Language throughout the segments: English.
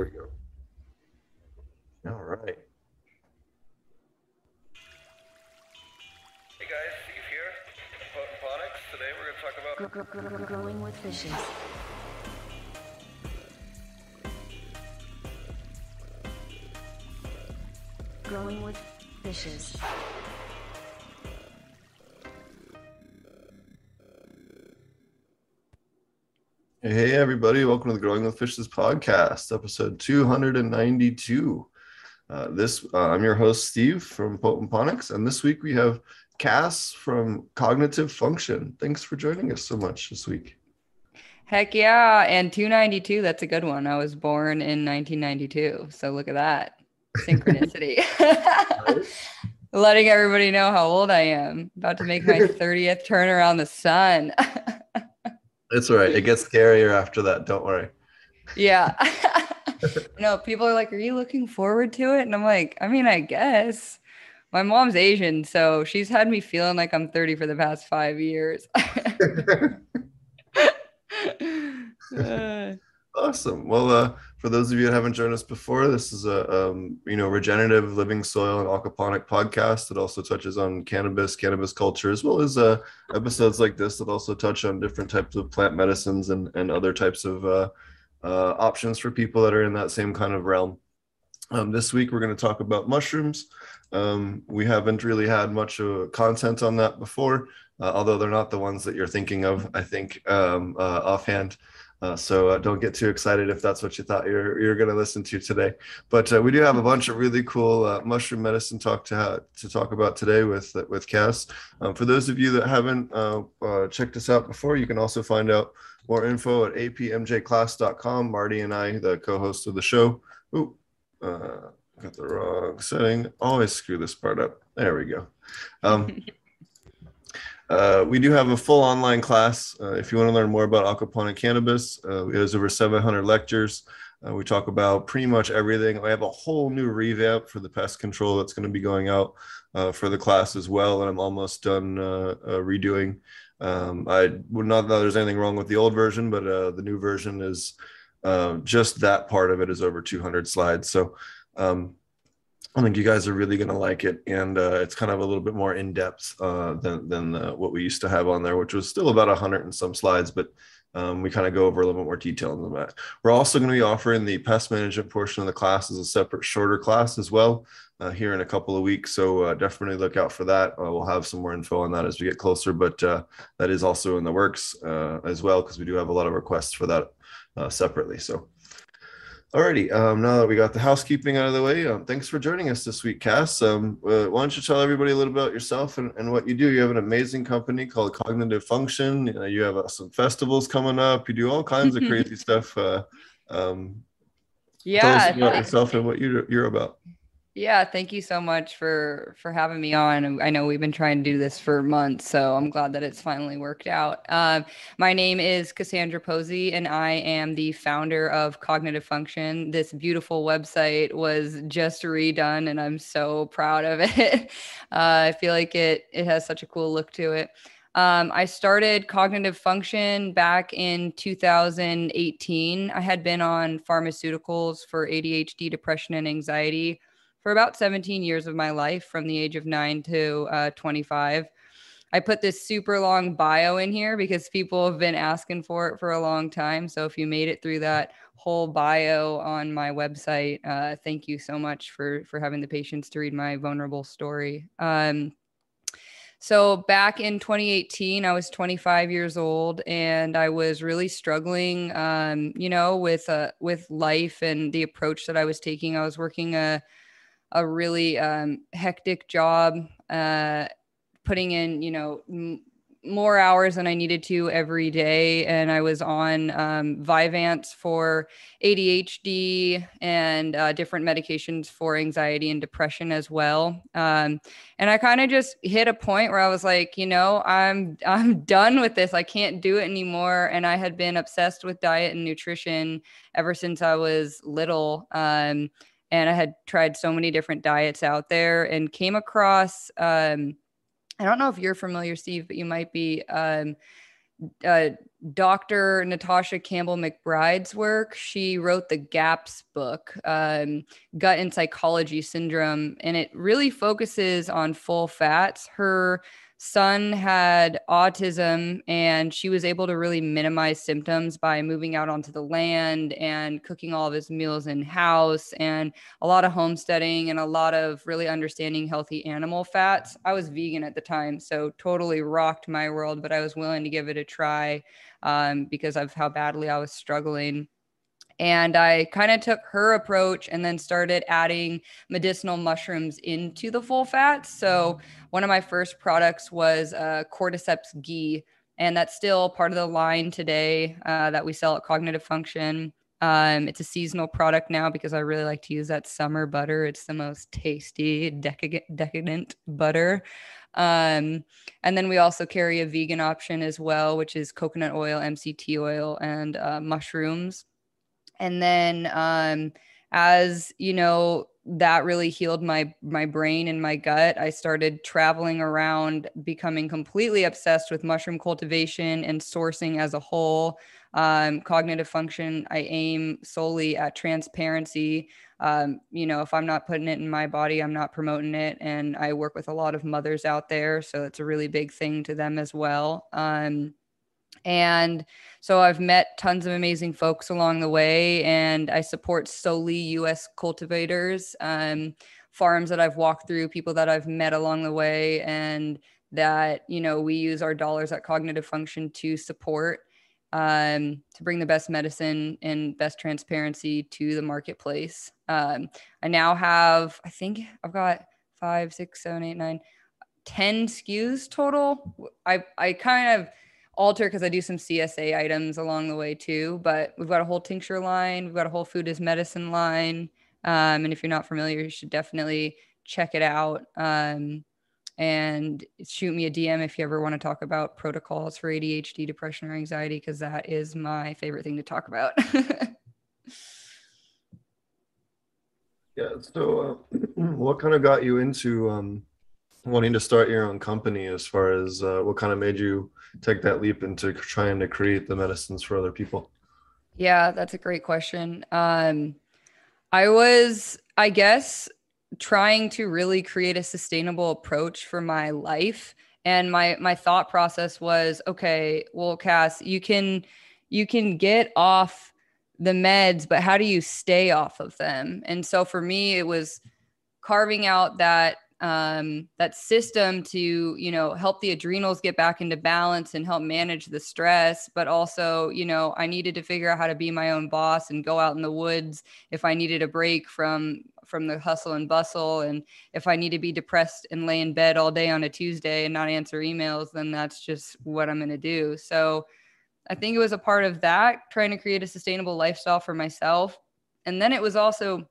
There we go. All right. Hey guys, Steve here. Potent Ponics. Today we're going to talk about Gr- gr- gr- growing with fishes. Growing with fishes. Hey, everybody. Welcome to the Growing with Fishes podcast, episode 292. Uh, this uh, I'm your host, Steve from Potent Ponics, and this week we have Cass from Cognitive Function. Thanks for joining us so much this week. Heck yeah. And 292, that's a good one. I was born in 1992. So look at that synchronicity. Letting everybody know how old I am. About to make my 30th turn around the sun. It's all right. It gets scarier after that. Don't worry. yeah. no, people are like, Are you looking forward to it? And I'm like, I mean, I guess. My mom's Asian, so she's had me feeling like I'm 30 for the past five years. Uh, Awesome. Well, uh, for those of you that haven't joined us before, this is a um, you know regenerative living soil and aquaponic podcast that also touches on cannabis, cannabis culture, as well as uh, episodes like this that also touch on different types of plant medicines and and other types of uh, uh, options for people that are in that same kind of realm. Um, this week we're going to talk about mushrooms. Um, we haven't really had much uh, content on that before, uh, although they're not the ones that you're thinking of. I think um, offhand. Uh, so uh, don't get too excited if that's what you thought you're you're going to listen to today. But uh, we do have a bunch of really cool uh, mushroom medicine talk to ha- to talk about today with with Cass. Um, for those of you that haven't uh, uh, checked us out before, you can also find out more info at apmjclass.com. Marty and I, the co-host of the show. Ooh, got the wrong setting. Always screw this part up. There we go. Um, uh, we do have a full online class. Uh, if you want to learn more about aquaponic cannabis, uh, has over 700 lectures. Uh, we talk about pretty much everything. We have a whole new revamp for the pest control that's going to be going out uh, for the class as well. And I'm almost done uh, redoing. Um, I would not know there's anything wrong with the old version, but the new version is just that part of it is over 200 slides. So um, I think you guys are really going to like it, and uh, it's kind of a little bit more in depth uh, than than uh, what we used to have on there, which was still about hundred and some slides, but um, we kind of go over a little bit more detail in that. We're also going to be offering the pest management portion of the class as a separate, shorter class as well uh, here in a couple of weeks. So uh, definitely look out for that. Uh, we'll have some more info on that as we get closer, but that is also in the works as well because we do have a lot of requests for that separately. So. Alrighty, um, now that we got the housekeeping out of the way, um, thanks for joining us this week, Cass. Um, uh, why don't you tell everybody a little about yourself and, and what you do? You have an amazing company called Cognitive Function. You, know, you have uh, some festivals coming up. You do all kinds of crazy stuff. Uh, um, yeah, tell us about yourself and what you're, you're about. Yeah, thank you so much for for having me on. I know we've been trying to do this for months, so I'm glad that it's finally worked out. Um, my name is Cassandra Posey, and I am the founder of Cognitive Function. This beautiful website was just redone, and I'm so proud of it. Uh, I feel like it it has such a cool look to it. Um, I started cognitive function back in 2018. I had been on pharmaceuticals for ADHD, depression, and anxiety for about 17 years of my life from the age of 9 to uh, 25. I put this super long bio in here because people have been asking for it for a long time. So if you made it through that whole bio on my website, uh, thank you so much for for having the patience to read my vulnerable story. Um, so back in 2018, I was 25 years old, and I was really struggling, um, you know, with uh, with life and the approach that I was taking. I was working a a really um, hectic job, uh, putting in, you know, m- more hours than I needed to every day. And I was on um, for ADHD and uh, different medications for anxiety and depression as well. Um, and I kind of just hit a point where I was like, you know, I'm I'm done with this. I can't do it anymore. And I had been obsessed with diet and nutrition ever since I was little. Um, and I had tried so many different diets out there and came across. Um, I don't know if you're familiar, Steve, but you might be. Um, uh, Dr. Natasha Campbell McBride's work. She wrote the GAPS book, um, Gut and Psychology Syndrome, and it really focuses on full fats. Her son had autism and she was able to really minimize symptoms by moving out onto the land and cooking all of his meals in house and a lot of homesteading and a lot of really understanding healthy animal fats. I was vegan at the time, so totally rocked my world, but I was willing to give it a try um, because of how badly I was struggling. And I kind of took her approach and then started adding medicinal mushrooms into the full fats. So, one of my first products was uh, Cordyceps ghee, and that's still part of the line today uh, that we sell at Cognitive Function. Um, it's a seasonal product now because I really like to use that summer butter. It's the most tasty, decadent, decadent butter. Um, and then we also carry a vegan option as well, which is coconut oil, MCT oil, and uh, mushrooms and then um, as you know that really healed my my brain and my gut i started traveling around becoming completely obsessed with mushroom cultivation and sourcing as a whole. Um, cognitive function i aim solely at transparency. Um, you know if i'm not putting it in my body i'm not promoting it. And i work with a lot of mothers out there so it's a really big thing to them as well. Um, and so I've met tons of amazing folks along the way, and I support solely US cultivators, um, farms that I've walked through, people that I've met along the way, and that, you know, we use our dollars at Cognitive Function to support. Um, to bring the best medicine and best transparency to the marketplace. Um, I now have, I think I've got five, six, seven, eight, nine, ten SKUs total. I, I kind of alter because I do some CSA items along the way too. But we've got a whole tincture line, we've got a whole food as medicine line. Um, and if you're not familiar, you should definitely check it out. Um, and shoot me a DM if you ever want to talk about protocols for ADHD, depression, or anxiety, because that is my favorite thing to talk about. yeah. So, uh, what kind of got you into um, wanting to start your own company as far as uh, what kind of made you take that leap into trying to create the medicines for other people? Yeah that's a great question. Um, i was i guess trying to really create a sustainable approach for my life. And my my thought process was okay well cass you can you can get off the meds but how do you stay off of them? And so for me it was carving out that um, that system to you know help the adrenals get back into balance and help manage the stress but also you know i needed to figure out how to be my own boss and go out in the woods if i needed a break from from the hustle and bustle. And if i need to be depressed and lay in bed all day on a tuesday and not answer emails then that's just what i'm going to do. So i think it was a part of that trying to create a sustainable lifestyle for myself. And then it was also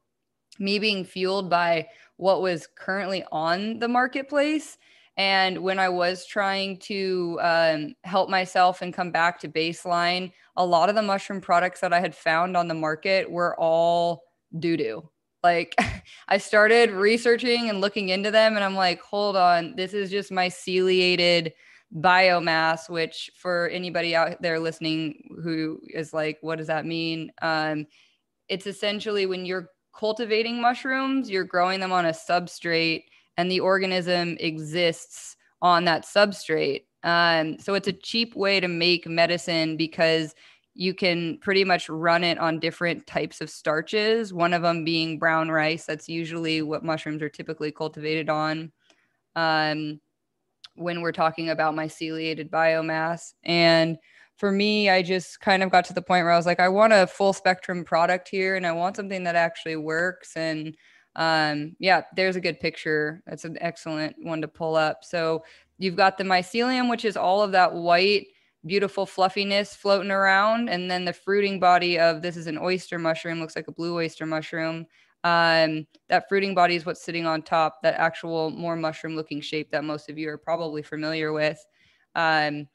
me being fueled by what was currently on the marketplace. And when I was trying to um, help myself and come back to baseline, a lot of the mushroom products that I had found on the market were all doo doo. Like I started researching and looking into them, and I'm like, hold on, this is just myceliated biomass, which for anybody out there listening who is like, what does that mean? Um, it's essentially when you're cultivating mushrooms, you're growing them on a substrate and the organism exists on that substrate. Um, so it's a cheap way to make medicine because you can pretty much run it on different types of starches, one of them being brown rice. That's usually what mushrooms are typically cultivated on. Um, when we're talking about myceliated biomass. And for me, I just kind of got to the point where I was like, I want a full spectrum product here and I want something that actually works. And um, yeah, there's a good picture. That's an excellent one to pull up. So you've got the mycelium, which is all of that white, beautiful fluffiness floating around. And then the fruiting body of this is an oyster mushroom, looks like a blue oyster mushroom. Um, that fruiting body is what's sitting on top, that actual more mushroom looking shape that most of you are probably familiar with. Um,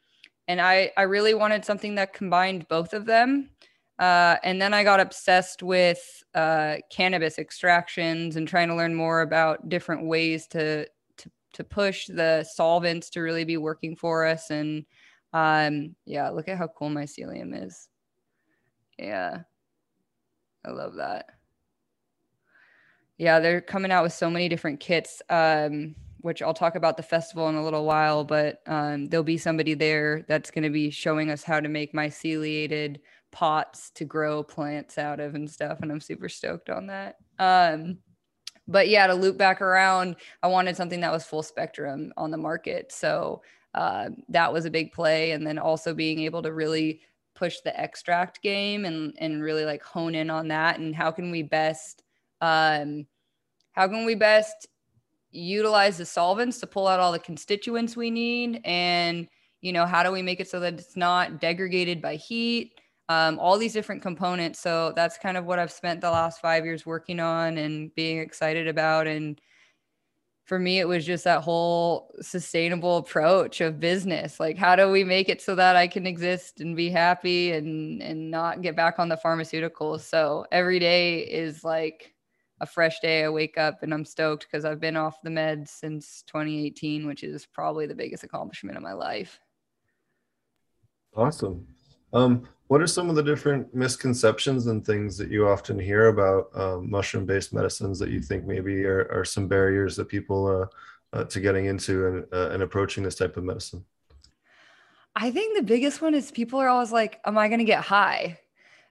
and I I really wanted something that combined both of them. Uh, and then I got obsessed with uh, cannabis extractions and trying to learn more about different ways to to to push the solvents to really be working for us and Um, yeah, look at how cool mycelium is. Yeah. I love that. Yeah, they're coming out with so many different kits, um, which I'll talk about the festival in a little while, but um, there'll be somebody there that's going to be showing us how to make myceliated pots to grow plants out of and stuff. And I'm super stoked on that. Um, but yeah, to loop back around, I wanted something that was full spectrum on the market. So uh, that was a big play. And then also being able to really push the extract game and and really like hone in on that and how can we best um how can we best utilize the solvents to pull out all the constituents we need and you know how do we make it so that it's not degraded by heat um, all these different components. So that's kind of what i've spent the last five years working on and being excited about. And for me it was just that whole sustainable approach of business. Like how do we make it so that i can exist and be happy and and not get back on the pharmaceuticals? So every day is like a fresh day i wake up and i'm stoked because i've been off the meds since 2018 which is probably the biggest accomplishment of my life Awesome. Um, what are some of the different misconceptions and things that you often hear about um, mushroom-based medicines that you think maybe are, are some barriers that people uh, uh, to getting into and, uh, and approaching this type of medicine? I think the biggest one is people are always like, Am I going to get high?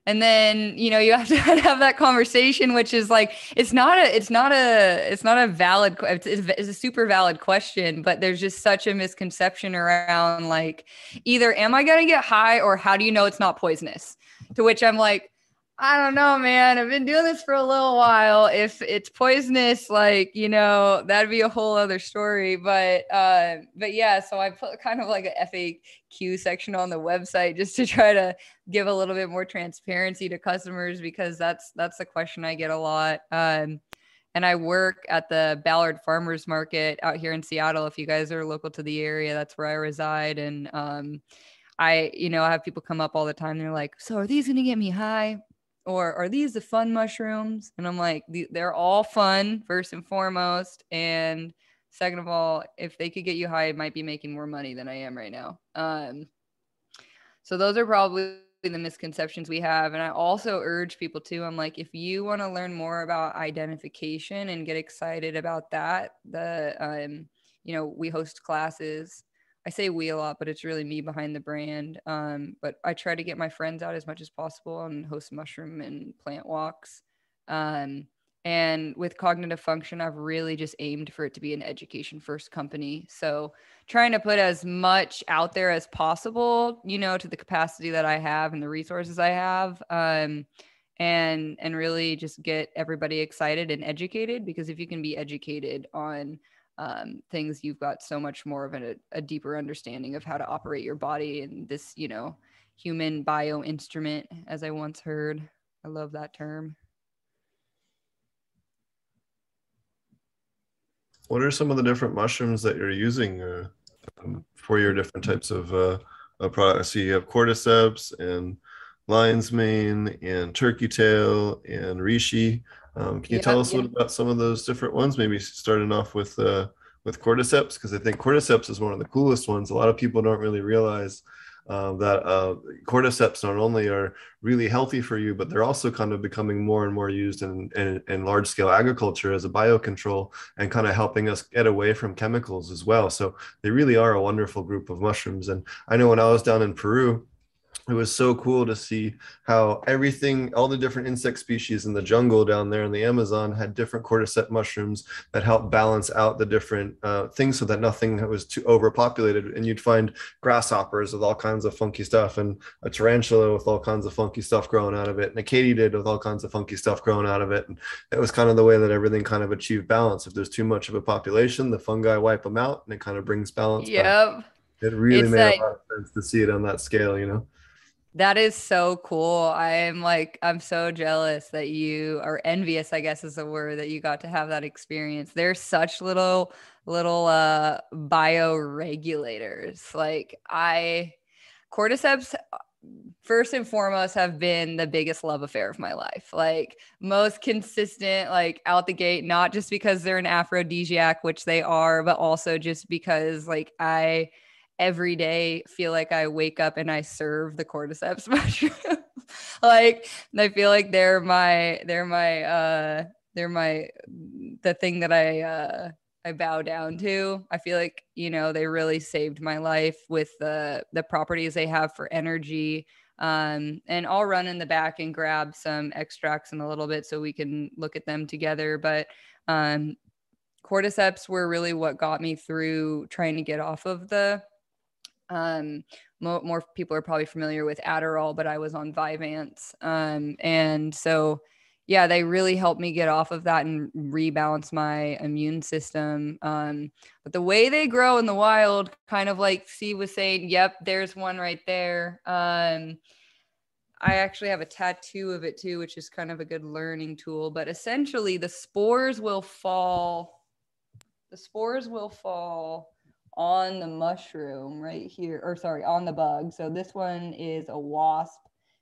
And then, you know, you have to have that conversation, which is like, it's not a, it's not a, it's not a valid, it's, it's a super valid question, but there's just such a misconception around like, either am I going to get high or how do you know it's not poisonous? To which I'm like, I don't know, man. I've been doing this for a little while. If it's poisonous, like, you know, that'd be a whole other story. But uh, but yeah, so I put kind of like a FAQ section on the website just to try to give a little bit more transparency to customers because that's that's the question I get a lot. Um, and I work at the Ballard Farmers Market out here in Seattle. If you guys are local to the area, that's where I reside. And um, I, you know, I have people come up all the time. They're like, "So are these going to get me high?" Or are these the fun mushrooms? And I'm like, they're all fun, first and foremost. And second of all, if they could get you high, I might be making more money than I am right now. Um, so those are probably the misconceptions we have. And I also urge people to, I'm like, if you want to learn more about identification and get excited about that, the, um, you know, we host classes I say we a lot, but it's really me behind the brand. Um, but I try to get my friends out as much as possible and host mushroom and plant walks. Um, and with cognitive function, I've really just aimed for it to be an education first company. So trying to put as much out there as possible, you know, to the capacity that I have and the resources I have. Um, and and really just get everybody excited and educated because if you can be educated on um, things you've got so much more of a, a deeper understanding of how to operate your body and this you know human bio instrument as i once heard i love that term What are some of the different mushrooms that you're using uh, um, for your different types of uh, products? So you have cordyceps and lion's mane and turkey tail and reishi. Um, can you Yeah, tell us a yeah. little about some of those different ones? Maybe starting off with uh, with cordyceps, because I think cordyceps is one of the coolest ones. A lot of people don't really realize um, that uh, cordyceps not only are really healthy for you, but they're also kind of becoming more and more used in, in, in large scale agriculture as a biocontrol and kind of helping us get away from chemicals as well. So they really are a wonderful group of mushrooms. And I know when I was down in Peru, it was so cool to see how everything, all the different insect species in the jungle down there in the Amazon had different cordyceps mushrooms that helped balance out the different uh, things so that nothing was too overpopulated. And you'd find grasshoppers with all kinds of funky stuff, and a tarantula with all kinds of funky stuff growing out of it, and a katydid with all kinds of funky stuff growing out of it. And that was kind of the way that everything kind of achieved balance. If there's too much of a population, the fungi wipe them out, and it kind of brings balance. back. yep It really It's made like- a lot of sense to see it on that scale, you know. That is so cool. I'm like, I'm so jealous that you are envious, I guess is the word that you got to have that experience. They're such little, little uh bioregulators. Like I cordyceps uh, first and foremost have been the biggest love affair of my life. Like most consistent, like out the gate, not just because they're an aphrodisiac, which they are, but also just because like I every day feel like I wake up and I serve the cordyceps mushroom. like I feel like they're my they're my uh they're my the thing that I uh I bow down to. I feel like, you know, they really saved my life with the the properties they have for energy. Um, and I'll run in the back and grab some extracts in a little bit so we can look at them together. But um, cordyceps were really what got me through trying to get off of the um, more, more people are probably familiar with Adderall, but I was on Vyvanse. Um, and so, yeah, they really helped me get off of that and rebalance my immune system. Um, but the way they grow in the wild, kind of like C was saying, yep, there's one right there. Um, I actually have a tattoo of it too, which is kind of a good learning tool. But essentially, the spores will fall. The spores will fall on the mushroom right here, or sorry, on the bug. So this one is a wasp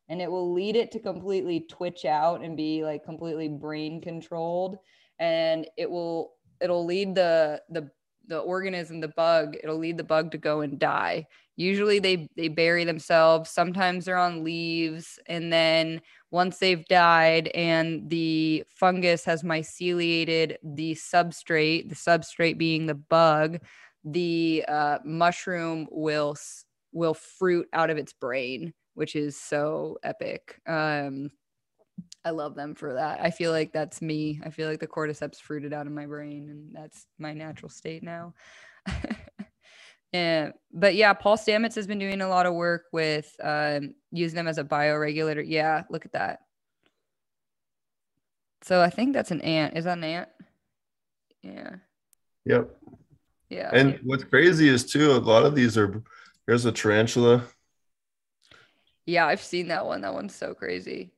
and it will lead it to completely twitch out and be like completely brain controlled. And it will, it'll lead the, the, the organism, the bug, it'll lead the bug to go and die. Usually they, they bury themselves. Sometimes they're on leaves. And then once they've died and the fungus has myceliated the substrate, the substrate being the bug, the uh, mushroom will will fruit out of its brain, which is so epic. Um, I love them for that. I feel like that's me. I feel like the cordyceps fruited out of my brain, and that's my natural state now. and but yeah, Paul Stamets has been doing a lot of work with um, using them as a bioregulator. Yeah, look at that. So I think that's an ant. Is that an ant? Yeah. Yep. Yeah. And what's crazy is too, a lot of these are here's a tarantula. Yeah, I've seen that one. That one's so crazy.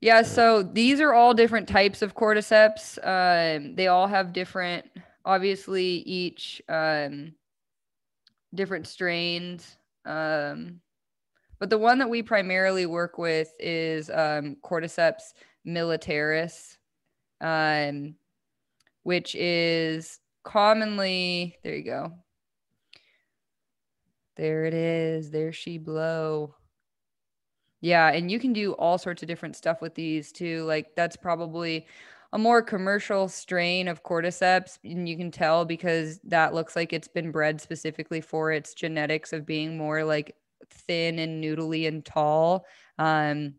Yeah, so these are all different types of cordyceps. Um, they all have different, obviously, each um, different strains. Um, but the one that we primarily work with is um, Cordyceps militaris, um, which is commonly there you go. There it is. There she blow. Yeah and you can do all sorts of different stuff with these too. Like that's probably a more commercial strain of cordyceps and you can tell because that looks like it's been bred specifically for its genetics of being more like thin and noodly and tall. Um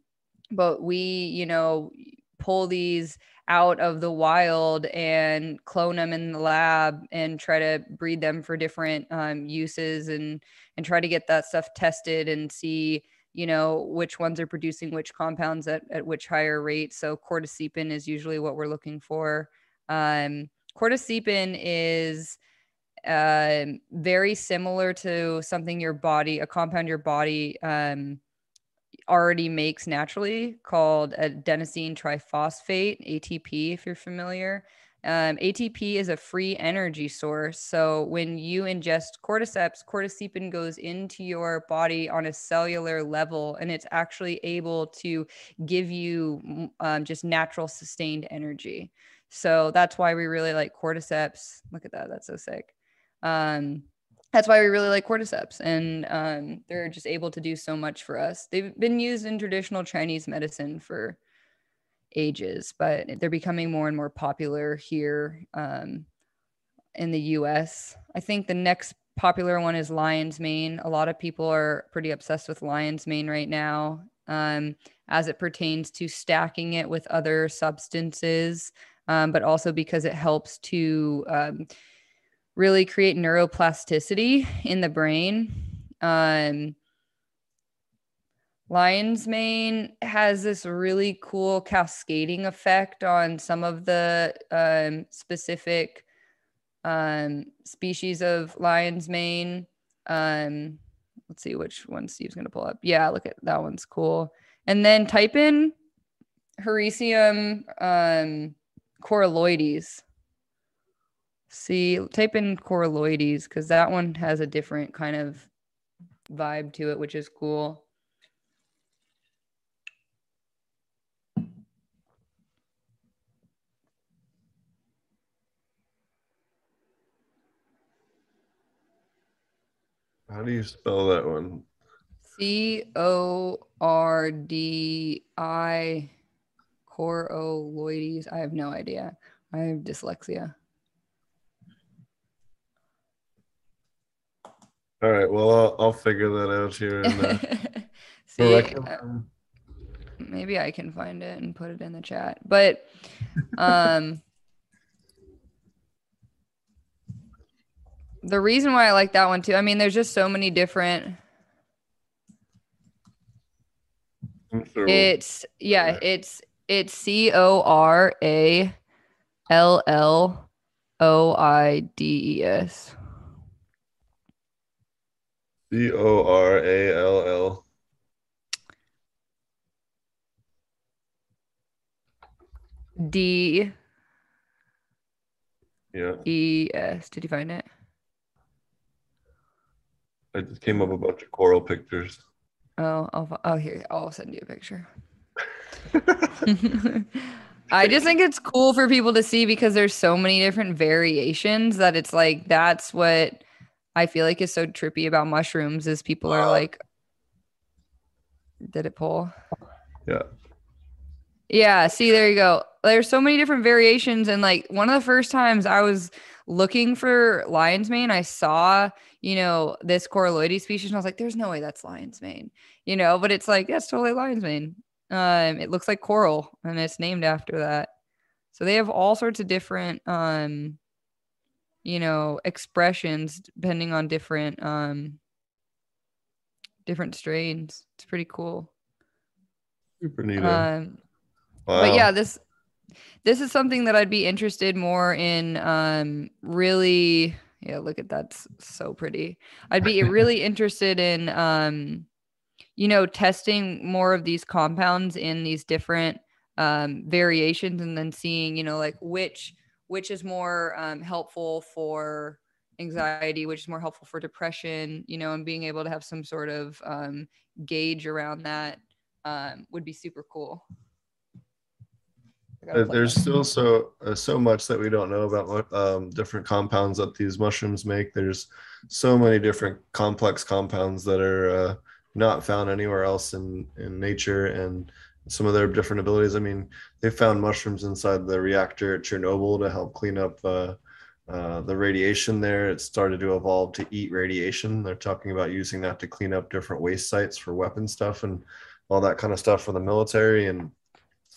but we you know pull these out of the wild and clone them in the lab and try to breed them for different um, uses and and try to get that stuff tested and see you know which ones are producing which compounds at, at which higher rate. So cordycepin is usually what we're looking for. Um, is uh, very similar to something your body a compound your body um, already makes naturally called adenosine triphosphate, ATP, if you're familiar. Um, ATP is a free energy source. So when you ingest cordyceps, cordycepin goes into your body on a cellular level and it's actually able to give you um, just natural sustained energy. So that's why we really like cordyceps. Look at that. That's so sick. Um, that's why we really like cordyceps and um, they're just able to do so much for us. They've been used in traditional chinese medicine for ages but they're becoming more and more popular here um, in the us i think the next popular one is lion's mane. A lot of people are pretty obsessed with lion's mane right now um, as it pertains to stacking it with other substances um, but also because it helps to um, really create neuroplasticity in the brain. Um, lion's mane has this really cool cascading effect on some of the um, specific um, species of lion's mane. Um, let's see which one Steve's going to pull up. Yeah, look at that one's cool. And then type in Hericium um, coralloides see type in coralloides because that one has a different kind of vibe to it which is cool How do you spell that one? C O R D I Coroloides. I have no idea. I have dyslexia. All right. Well, I'll, I'll figure that out here. In, uh, See, uh, maybe I can find it and put it in the chat. But um the reason why I like that one too, I mean, there's just so many different we'll- it's yeah, Yeah. it's it's C O R A L L O I D E S. C O R A L L. D Yeah, E S. Did you find it? I just came up a bunch of coral pictures. Oh, I'll, oh, here, I'll send you a picture. I just think it's cool for people to see because there's so many different variations that it's like that's what I feel like is so trippy about mushrooms is people are like did it pull? Yeah. Yeah, see there you go. There's so many different variations and like one of the first times I was looking for lion's mane, I saw, you know, this coralloides species and I was like there's no way that's lion's mane. You know, but it's like that's totally lion's mane. Um it looks like coral and it's named after that. So they have all sorts of different um you know, expressions depending on different um different strains. It's pretty cool. Super neat. Um wow. but yeah this this is something that i'd be interested more in um really yeah look at that's so pretty i'd be really interested in um you know testing more of these compounds in these different um variations and then seeing you know like which which is more um, helpful for anxiety which is more helpful for depression you know and being able to have some sort of um, gauge around that um, would be super cool Uh, there's that. still so uh, so much that we don't know about um, different compounds that these mushrooms make. There's so many different complex compounds that are uh, not found anywhere else in in nature, and some of their different abilities. I mean, they found mushrooms inside the reactor at Chernobyl to help clean up uh, uh, the radiation there. It started to evolve to eat radiation. They're talking about using that to clean up different waste sites for weapon stuff and all that kind of stuff for the military and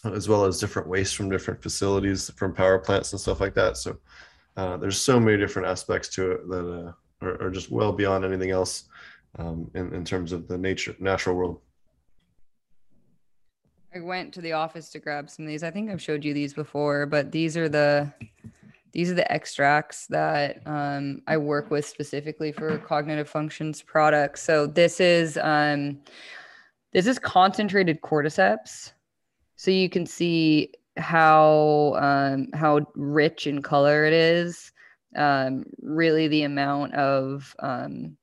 as well as different waste from different facilities from power plants and stuff like that. So uh, there's so many different aspects to it that uh, are, are just well beyond anything else um, in, in terms of the nature natural world. I went to the office to grab some of these. I think I've showed you these before, but these are the these are the extracts that um, I work with specifically for cognitive functions products. So this is um, this is concentrated cordyceps. So you can see how um, how rich in color it is. Um, really, the amount of um,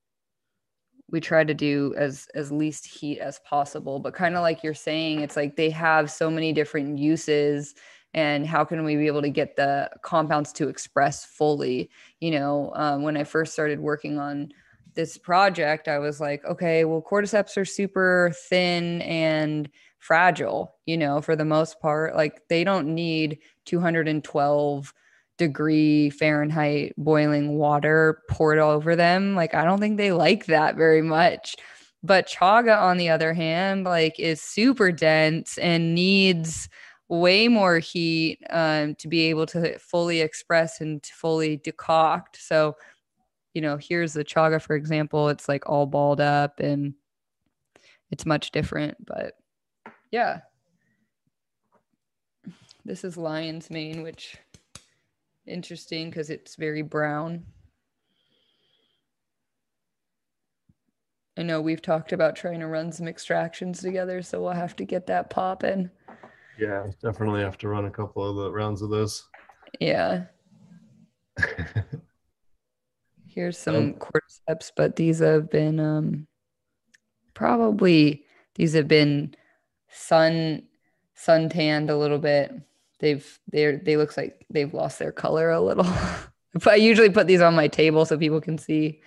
we try to do as as least heat as possible but kind of like you're saying it's like they have so many different uses and how can we be able to get the compounds to express fully? You know um, when i first started working on this project i was like okay well cordyceps are super thin and fragile you know for the most part like they don't need 212 degree Fahrenheit boiling water poured all over them. Like I don't think they like that very much. But chaga on the other hand, like is super dense and needs way more heat um, to be able to fully express and to fully decoct. So, you know, here's the chaga, for example, it's like all balled up and it's much different. But yeah. This is lion's mane, which interesting because it's very brown. I know we've talked about trying to run some extractions together, so we'll have to get that popping. Yeah, definitely have to run a couple of the rounds of this. Yeah. Here's some Um, cordyceps, but these have been um probably these have been sun sun tanned a little bit. They've they're they looks like they've lost their color a little. but I usually put these on my table so people can see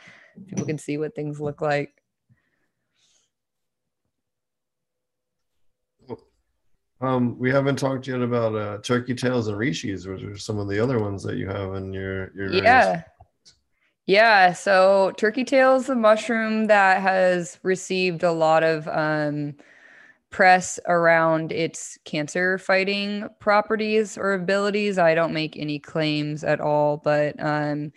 people can see what things look like. Um, we haven't talked yet about uh, turkey tails and reishis, which are some of the other ones that you have in your your Yeah. Yeah. So turkey tail is a mushroom that has received a lot of um, press around its cancer fighting properties or abilities. I don't make any claims at all, but um,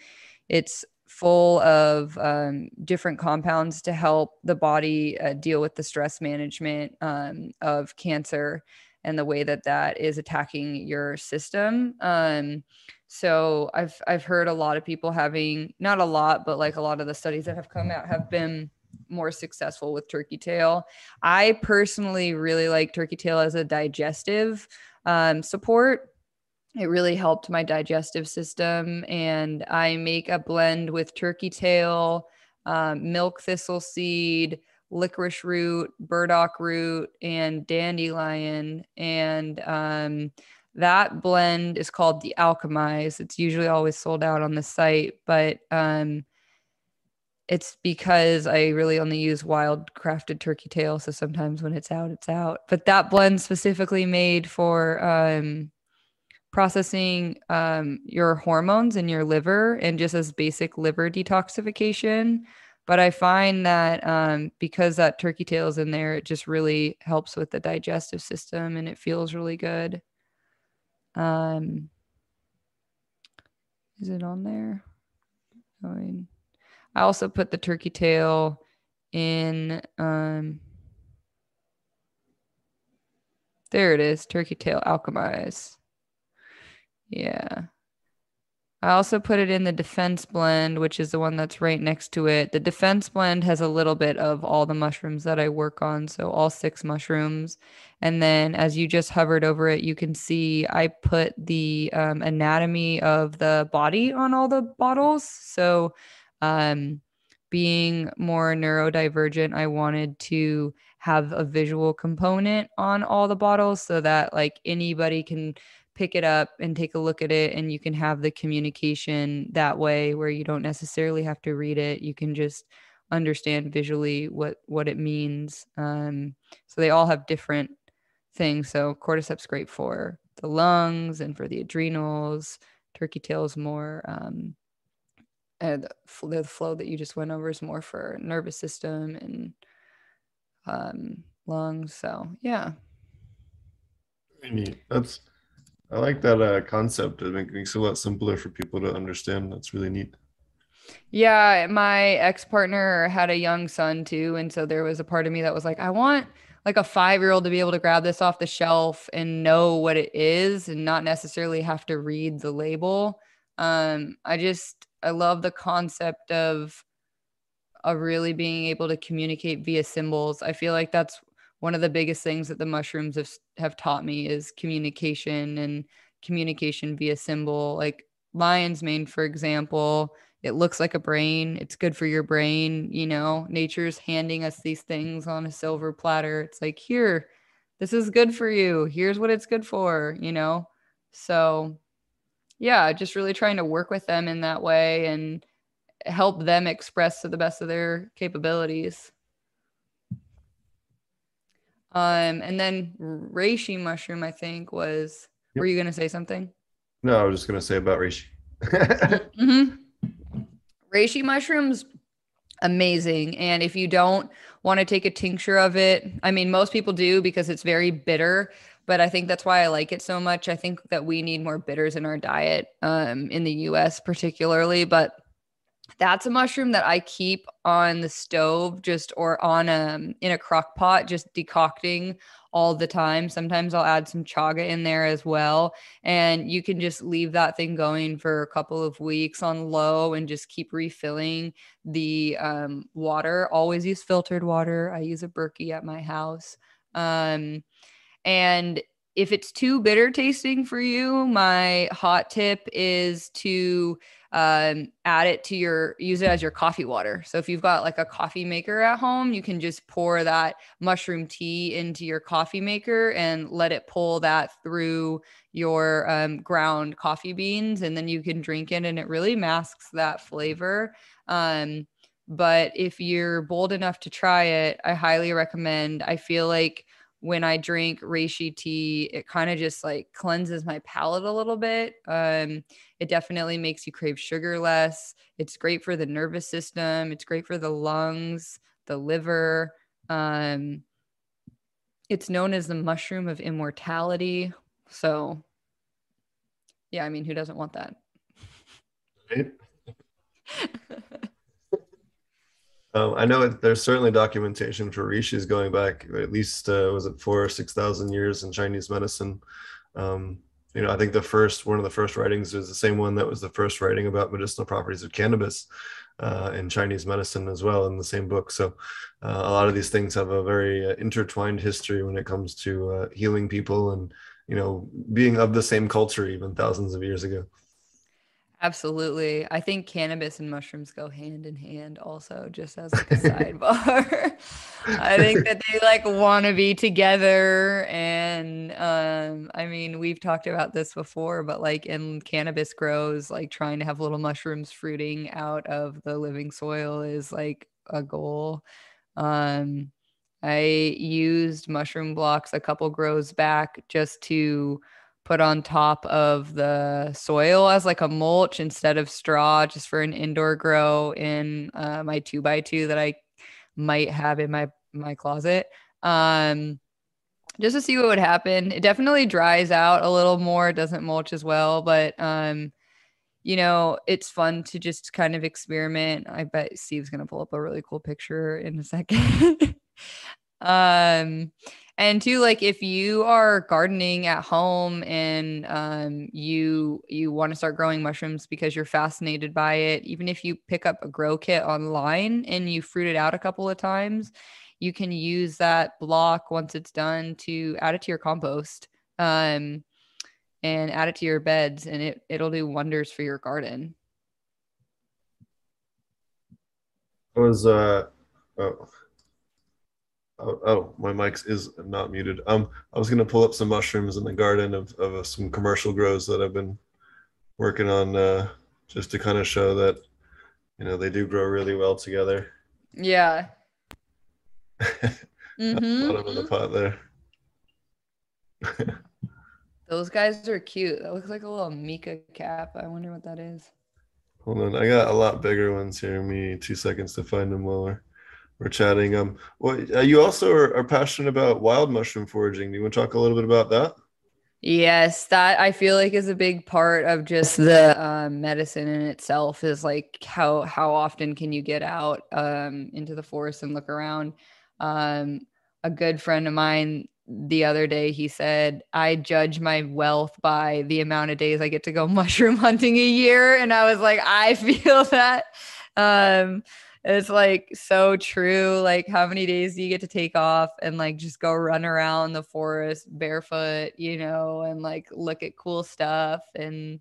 it's full of um, different compounds to help the body uh, deal with the stress management um, of cancer and the way that that is attacking your system. Um, so I've I've heard a lot of people having not a lot, but like a lot of the studies that have come out have been more successful with turkey tail. I personally really like turkey tail as a digestive um, support. It really helped my digestive system, and I make a blend with turkey tail, um, milk thistle seed, licorice root, burdock root, and dandelion, and um, that blend is called the alchemize it's usually always sold out on the site but um it's because i really only use wild crafted turkey tail so sometimes when it's out it's out. But that blend specifically made for um processing um your hormones in your liver and just as basic liver detoxification. But i find that um because that turkey tail is in there it just really helps with the digestive system and it feels really good. Um, is it on there? I mean, I also put the turkey tail in. Um, there it is, turkey tail alchemize. Yeah. I also put it in the defense blend, which is the one that's right next to it. The defense blend has a little bit of all the mushrooms that I work on. So all six mushrooms. And then as you just hovered over it, you can see I put the um, anatomy of the body on all the bottles. So um, being more neurodivergent, I wanted to have a visual component on all the bottles so that like anybody can pick it up and take a look at it and you can have the communication that way where you don't necessarily have to read it. You can just understand visually what what it means. Um, so they all have different things. So cordyceps great for the lungs and for the adrenals turkey tail's more um, and the flow that you just went over is more for nervous system and um, lungs so yeah that's I like that uh, concept. It makes it a lot simpler for people to understand. That's really neat. Yeah, my ex partner had a young son too. And so there was a part of me that was like, I want like a five year old to be able to grab this off the shelf and know what it is and not necessarily have to read the label. Um, I just, I love the concept of, of really being able to communicate via symbols. I feel like that's one of the biggest things that the mushrooms have have taught me is communication and communication via symbol. Like lion's mane for example it looks like a brain. It's good for your brain you know? Nature's handing us these things on a silver platter. It's like here this is good for you. Here's what it's good for you know? So yeah just really trying to work with them in that way and help them express to the best of their capabilities um, and then reishi mushroom, I think was. Yep. Were you gonna say something? No, I was just gonna say about reishi. mm-hmm. Reishi mushrooms, amazing. And if you don't want to take a tincture of it, I mean, most people do because it's very bitter. But I think that's why I like it so much. I think that we need more bitters in our diet, um, in the U.S. particularly. But that's a mushroom that I keep on the stove just or on um in a crock pot just decocting all the time. Sometimes I'll add some chaga in there as well and you can just leave that thing going for a couple of weeks on low and just keep refilling the um, water. Always use filtered water. I use a Berkey at my house. Um, and if it's too bitter tasting for you, my hot tip is to um, add it to your use it as your coffee water. So if you've got like a coffee maker at home, you can just pour that mushroom tea into your coffee maker and let it pull that through your um, ground coffee beans, and then you can drink it, and it really masks that flavor. Um, but if you're bold enough to try it, I highly recommend. I feel like when I drink reishi tea, it kind of just like cleanses my palate a little bit. Um, it definitely makes you crave sugar less. It's great for the nervous system. It's great for the lungs, the liver. Um, it's known as the mushroom of immortality. So, yeah, I mean, who doesn't want that? Right? Um, I know there's certainly documentation for reishis going back at least uh, was it four or six thousand years in Chinese medicine. Um, you know, I think the first one of the first writings is the same one that was the first writing about medicinal properties of cannabis uh, in Chinese medicine as well in the same book. So uh, a lot of these things have a very uh, intertwined history when it comes to uh, healing people and you know being of the same culture even thousands of years ago. Absolutely. I think cannabis and mushrooms go hand in hand also, just as like a sidebar. I think that they like want to be together. And um, I mean, we've talked about this before, but like in cannabis grows, like trying to have little mushrooms fruiting out of the living soil is like a goal. Um, I used mushroom blocks a couple grows back just to put on top of the soil as like a mulch instead of straw just for an indoor grow in uh, my two by two that I might have in my my closet. Um, just to see what would happen. It definitely dries out a little more, doesn't mulch as well, but um, you know, it's fun to just kind of experiment. I bet Steve's gonna pull up a really cool picture in a second. um and two like if you are gardening at home and um, you you want to start growing mushrooms because you're fascinated by it even if you pick up a grow kit online and you fruit it out a couple of times you can use that block once it's done to add it to your compost um, and add it to your beds and it it'll do wonders for your garden. I was uh oh Oh, oh, my mic is not muted. Um, I was gonna pull up some mushrooms in the garden of, of uh, some commercial grows that I've been working on, uh, just to kind of show that, you know, they do grow really well together. yeah mm-hmm. Bottom of the pot there. those guys are cute that looks like a little mica cap i wonder what that is Hold on, I got a lot bigger ones here. Me two seconds to find them while we're chatting. Um, well, uh, you also are, are passionate about wild mushroom foraging. Do you want to talk a little bit about that? Yes, that I feel like is a big part of just the um, medicine in itself. Is like how how often can you get out um, into the forest and look around? Um, a good friend of mine the other day he said I judge my wealth by the amount of days I get to go mushroom hunting a year, and I was like, I feel that. Um, it's like so true. Like, how many days do you get to take off and like just go run around the forest barefoot, you know, and like look at cool stuff and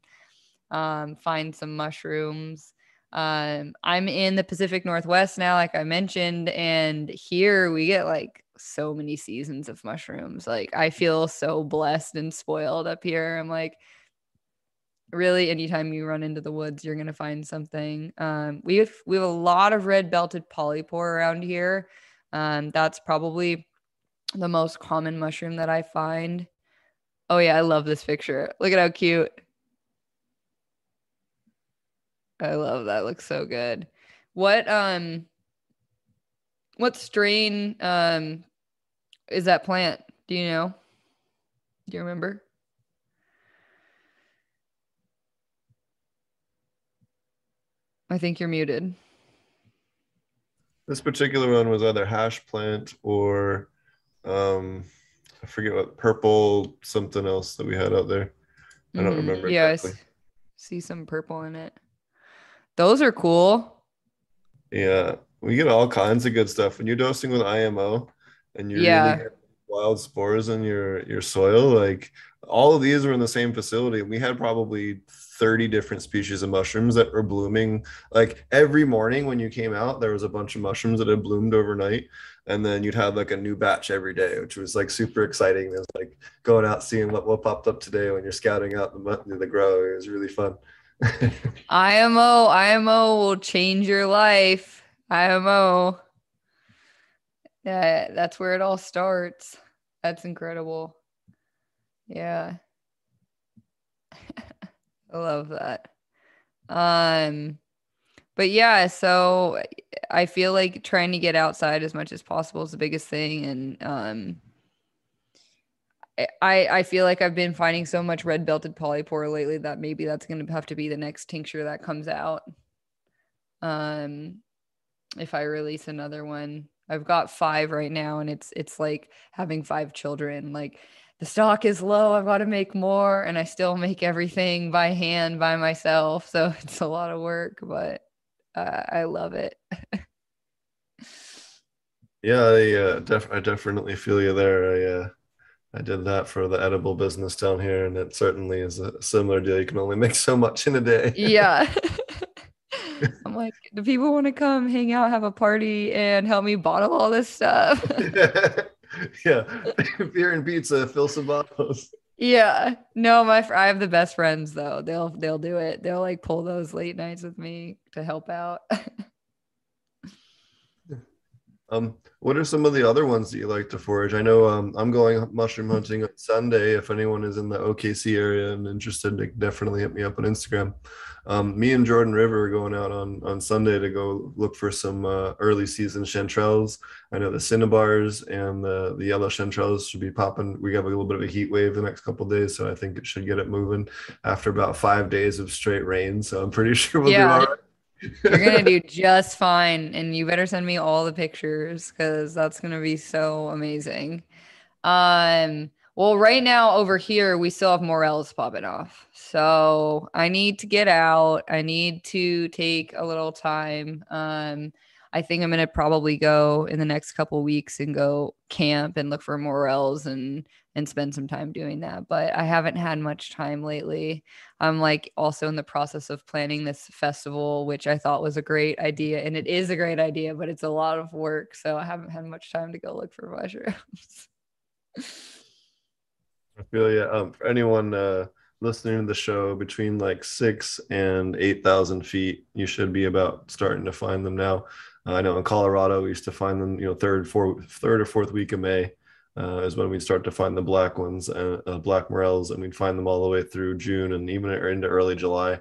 um, find some mushrooms? Um, I'm in the Pacific Northwest now, like I mentioned, and here we get like so many seasons of mushrooms. Like, I feel so blessed and spoiled up here. I'm like, really anytime you run into the woods you're going to find something um, we have we have a lot of red belted polypore around here um, that's probably the most common mushroom that i find. Oh yeah i love this picture. Look at how cute. I love that looks so good. What um what strain um is that plant? Do you know? Do you remember I think you're muted. This particular one was either hash plant or um, I forget what purple something else that we had out there. I don't Mhm. remember Yeah, I exactly. s- see some purple in it. Those are cool. Yeah, we get all kinds of good stuff when you're dosing with IMO and you're Yeah. really wild spores in your your soil. Like all of these were in the same facility. We had probably 30 different species of mushrooms that were blooming. Like every morning when you came out, there was a bunch of mushrooms that had bloomed overnight. And then you'd have like a new batch every day, which was like super exciting. It was like going out seeing what, what popped up today when you're scouting out the the grow. It was really fun. IMO, IMO will change your life. IMO. Yeah, that's where it all starts. That's incredible. Yeah. I love that. Um but yeah, so I feel like trying to get outside as much as possible is the biggest thing and um I, I feel like I've been finding so much red belted polypore lately that maybe that's going to have to be the next tincture that comes out. Um, if I release another one, I've got five right now, and it's it's like having five children. Like the stock is low, I've got to make more, and I still make everything by hand by myself. So it's a lot of work, but uh, I love it. Yeah, I, uh, def- I definitely feel you there. I uh, I did that for the edible business down here, and it certainly is a similar deal. You can only make so much in a day. yeah. I'm like, do people want to come hang out, have a party, and help me bottle all this stuff? yeah, beer and pizza, fill some bottles. yeah. No, my fr- I have the best friends though. They'll they'll do it. They'll like pull those late nights with me to help out. Um, what are some of the other ones that you like to forage? I know um, I'm going mushroom hunting on Sunday. If anyone is in the OKC area and interested, definitely hit me up on Instagram. Um, me and Jordan River are going out on on Sunday to go look for some uh, early season chanterelles. I know the cinnabars and the the yellow chanterelles should be popping. We have a little bit of a heat wave the next couple days, so I think it should get it moving after about five days of straight rain. So I'm pretty sure we'll Yeah. do all right. You're gonna do just fine, and you better send me all the pictures because that's gonna be so amazing. Um, well, right now over here we still have morels popping off, so I need to get out. I need to take a little time. Um, I think I'm gonna probably go in the next couple weeks and go camp and look for morels and and spend some time doing that. But I haven't had much time lately. I'm like also in the process of planning this festival, which I thought was a great idea. And it is a great idea, but it's a lot of work. So I haven't had much time to go look for mushrooms. I feel yeah. Um, for anyone uh, listening to the show between like six and eight thousand feet, you should be about starting to find them now. Uh, I know in Colorado we used to find them, you know, third, fourth, third or fourth week of May uh, is when we'd start to find the black ones, uh, uh, black morels, and we'd find them all the way through June and even into early July,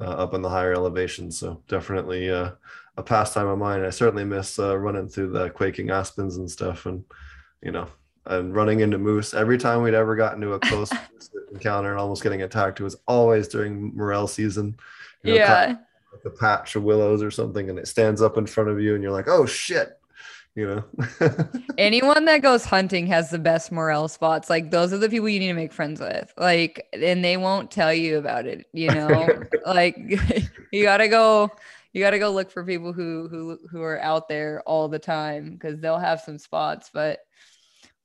uh, up in the higher elevations. So definitely uh, a pastime of mine. I certainly miss uh, running through the quaking aspens and stuff, and you know, and running into moose. Every time we'd ever gotten to a close encounter and almost getting attacked, it was always during morel season. You know, yeah. a patch of willows or something, and it stands up in front of you, and you're like, "Oh shit!" You know. Anyone that goes hunting has the best morel spots. Like those are the people you need to make friends with. Like, and they won't tell you about it. You know, like you gotta go. You gotta go look for people who who who are out there all the time because they'll have some spots. But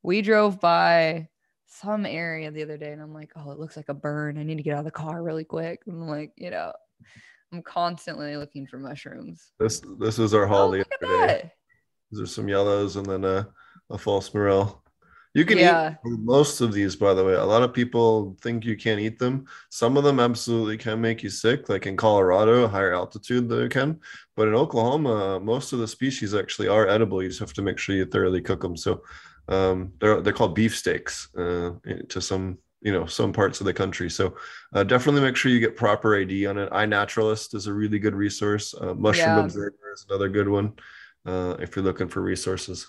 we drove by some area the other day, and I'm like, oh, it looks like a burn. I need to get out of the car really quick. And I'm like, you know, I'm constantly looking for mushrooms. this this was our haul Oh, the look at other day. There's some yellows and then a, a false morel. You can Yeah. eat most of these, by the way. A lot of people think you can't eat them. Some of them absolutely can make you sick, like in Colorado, higher altitude, they can. But in Oklahoma, most of the species actually are edible. You just have to make sure you thoroughly cook them. So um, they're they're called beefsteaks uh, to some you know some parts of the country. So uh, definitely make sure you get proper ID on it. iNaturalist is a really good resource. Uh, Mushroom Yeah. Observer is another good one uh, if you're looking for resources.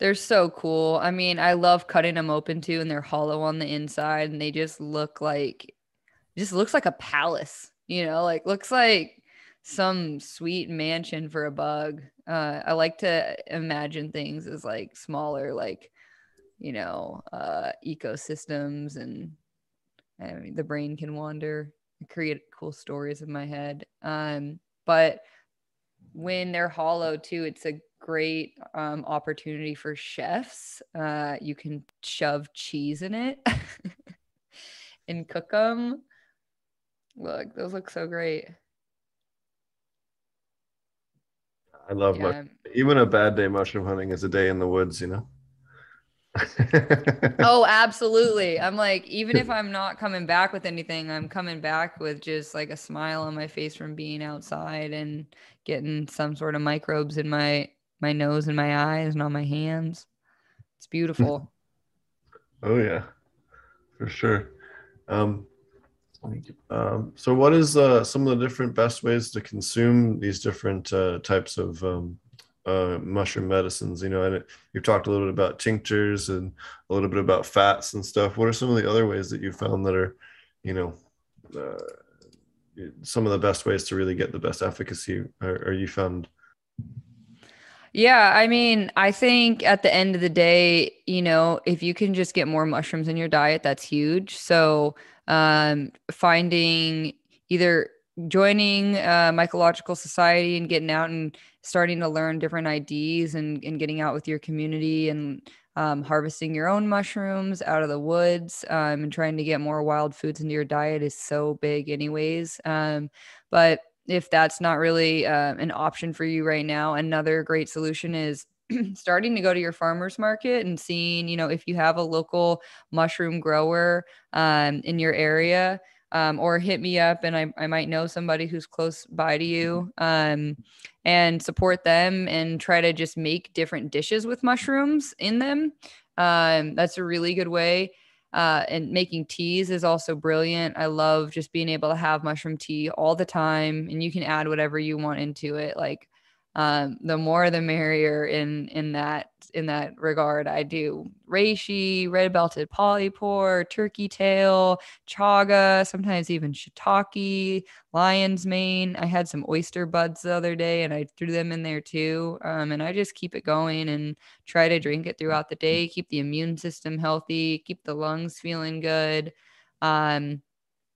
They're so cool. I mean, I love cutting them open too, and they're hollow on the inside, and they just look like, just looks like a palace. You know, like looks like some sweet mansion for a bug. Uh, I like to imagine things as like smaller, like you know, uh, ecosystems, and I mean, the brain can wander, and create cool stories in my head. Um, but when they're hollow too, it's a great um, opportunity for chefs. Uh, you can shove cheese in it and cook them. Look, those look so great. I love Yeah, mushroom. Even a bad day mushroom hunting is a day in the woods, you know. oh, absolutely. I'm like, even if I'm not coming back with anything, I'm coming back with just like a smile on my face from being outside and getting some sort of microbes in my my nose and my eyes and on my hands. It's beautiful. oh yeah, for sure. Um, um, so what is uh, some of the different best ways to consume these different uh, types of um, uh, mushroom medicines? You know, and you've talked a little bit about tinctures and a little bit about fats and stuff. What are some of the other ways that you found that are, you know, uh, some of the best ways to really get the best efficacy? Are, are you found? Yeah, I mean, I think at the end of the day, you know, if you can just get more mushrooms in your diet, that's huge. So, um, finding either joining a mycological society and getting out and starting to learn different IDs and, and getting out with your community and um, harvesting your own mushrooms out of the woods um, and trying to get more wild foods into your diet is so big anyways. Um, but if that's not really uh, an option for you right now, another great solution is starting to go to your farmers market and seeing, you know, if you have a local mushroom grower um, in your area. Um, or hit me up and I, I might know somebody who's close by to you um, and support them and try to just make different dishes with mushrooms in them. Um, that's a really good way. Uh, and making teas is also brilliant. I love just being able to have mushroom tea all the time, and you can add whatever you want into it. Like um, the more the merrier in in that in that regard. I do reishi, red belted polypore, turkey tail, chaga, sometimes even shiitake, lion's mane. I had some oyster buds the other day and I threw them in there too. Um, and I just keep it going and try to drink it throughout the day, keep the immune system healthy, keep the lungs feeling good. Um,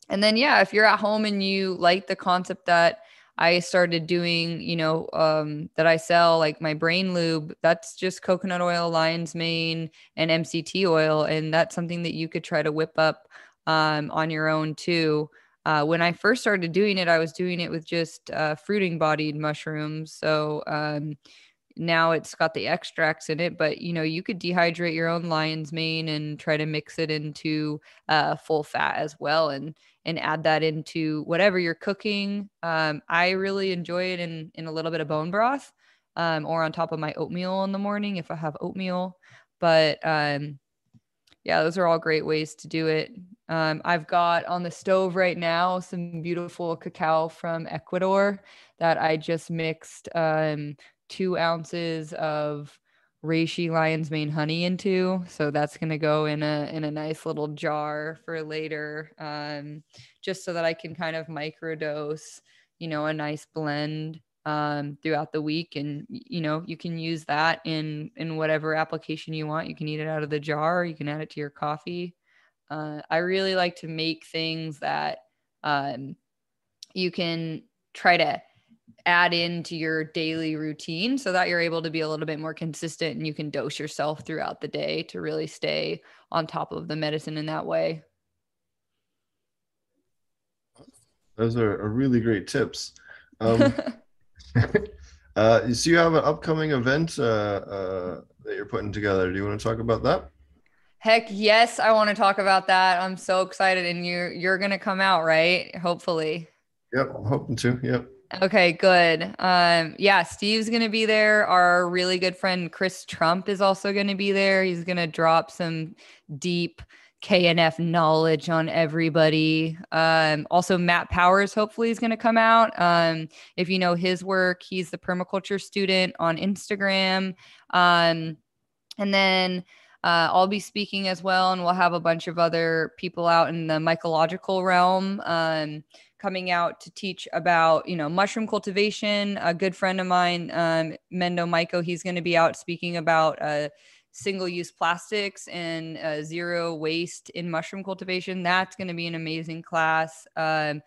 and then, yeah, if you're at home and you like the concept that I started doing, you know, um, that I sell like my brain lube. That's just coconut oil, lion's mane, and MCT oil, and that's something that you could try to whip up um, on your own too. Uh, when I first started doing it, I was doing it with just uh, fruiting bodied mushrooms. So um, now it's got the extracts in it, but you know, you could dehydrate your own lion's mane and try to mix it into uh, full fat as well. And and add that into whatever you're cooking. Um, I really enjoy it in in a little bit of bone broth, um, or on top of my oatmeal in the morning if I have oatmeal. But um, yeah, those are all great ways to do it. Um, I've got on the stove right now some beautiful cacao from Ecuador that I just mixed um, two ounces of reishi lion's mane honey into. So that's going to go in a in a nice little jar for later um, just so that i can kind of microdose you know a nice blend um, throughout the week. And you know you can use that in in whatever application you want. You can eat it out of the jar you can add it to your coffee. Uh, i really like to make things that um, you can try to add into your daily routine so that you're able to be a little bit more consistent and you can dose yourself throughout the day to really stay on top of the medicine in that way. Those are, are really great tips. Um, uh, so you have an upcoming event uh, uh, that you're putting together. Do you want to talk about that? Heck yes, I want to talk about that. I'm so excited, and you're you're gonna come out, right? Hopefully. Yep, I'm hoping to. Yep. Okay, good. Um, yeah, Steve's gonna be there. Our really good friend Chris Trump is also gonna be there. He's gonna drop some deep KNF knowledge on everybody. Um, also, Matt Powers hopefully is going to come out. Um, if you know his work, he's the permaculture student on Instagram. Um, and then uh, I'll be speaking as well, and we'll have a bunch of other people out in the mycological realm. Um, coming out to teach about you know mushroom cultivation. A good friend of mine um, mendo Maiko, he's going to be out speaking about uh, single use plastics and uh, zero waste in mushroom cultivation. That's going to be an amazing class. Um,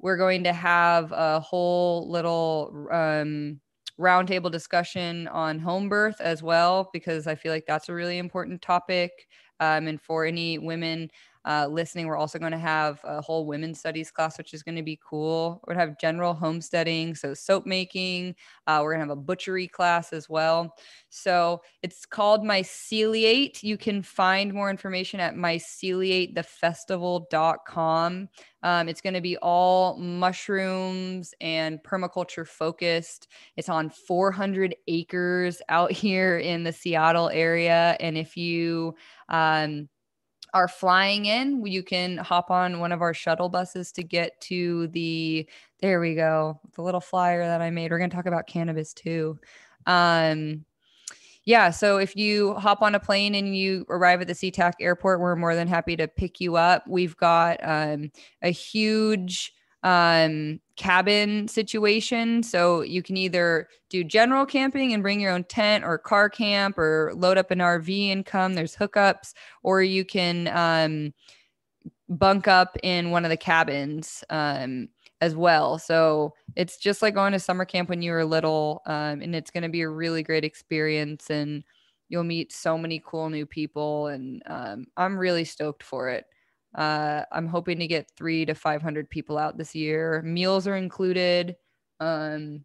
we're going to have a whole little um, roundtable discussion on home birth as well because i feel like that's a really important topic um, and for any women uh, listening, we're also going to have a whole women's studies class, which is going to be cool. We're going to have general homesteading, so soap making. Uh, we're going to have a butchery class as well. So it's called Myceliate. You can find more information at myceliatethefestival.com. Um, it's going to be all mushrooms and permaculture focused. It's on 400 acres out here in the Seattle area. And if you um, are flying in, you can hop on one of our shuttle buses to get to the, there we go, the little flyer that I made. We're going to talk about cannabis too. Um, yeah, so if you hop on a plane and you arrive at the SeaTac airport, we're more than happy to pick you up. We've got um, a huge um, cabin situation. So you can either do general camping and bring your own tent or car camp or load up an RV and come. There's hookups, or you can um, bunk up in one of the cabins um, as well. So it's just like going to summer camp when you were little, um, and it's going to be a really great experience. And you'll meet so many cool new people, and um, I'm really stoked for it. Uh, I'm hoping to get three to 500 people out this year. Meals are included. Um,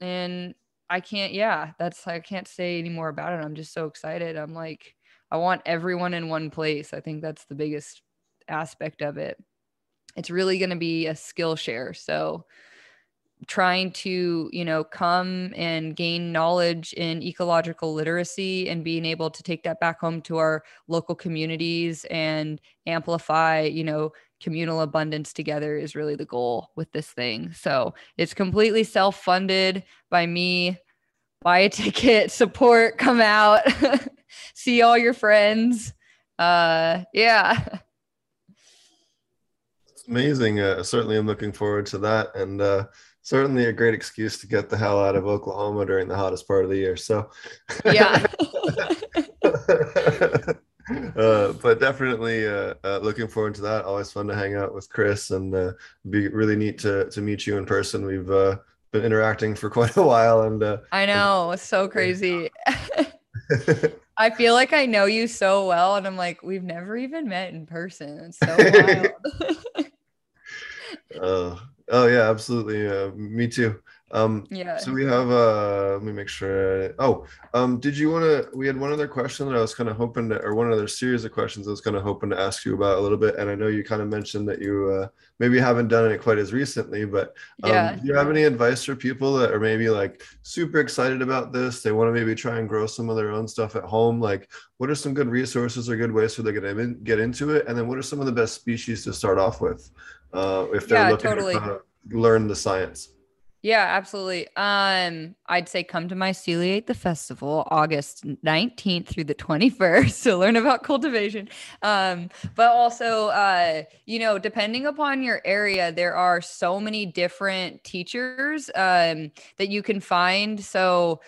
and I can't, yeah, that's, I can't say any more about it. I'm just so excited. I'm like, I want everyone in one place. I think that's the biggest aspect of it. It's really going to be a skill share. So, trying to you know come and gain knowledge in ecological literacy and being able to take that back home to our local communities and amplify you know communal abundance together is really the goal with this thing. So it's completely self-funded by me. Buy a ticket support come out see all your friends. Uh yeah. It's amazing. Uh, certainly, I'm looking forward to that, and uh, certainly a great excuse to get the hell out of Oklahoma during the hottest part of the year. So, yeah uh, but definitely uh, uh, looking forward to that. Always fun to hang out with Chris, and uh, be really neat to to meet you in person. We've uh, been interacting for quite a while, and uh, I know, it's so crazy. I feel like I know you so well, and I'm like, we've never even met in person. It's so wild. uh, oh yeah, absolutely. Uh, me too. Um, yeah. So we have uh let me make sure. Oh, um, did you want to? We had one other question that I was kind of hoping to, or one other series of questions I was kind of hoping to ask you about a little bit. And I know you kind of mentioned that you uh, maybe haven't done it quite as recently, but um, Yeah. do you have any advice for people that are maybe like super excited about this? They want to maybe try and grow some of their own stuff at home. Like, what are some good resources or good ways for they to get get into it? And then, what are some of the best species to start off with uh, if they're Yeah, looking totally. to learn the science? Yeah, absolutely. Um, I'd say come to Myceliate the Festival, August 19th through the 21st to learn about cultivation. Um, but also uh, you know, depending upon your area, there are so many different teachers um that you can find. So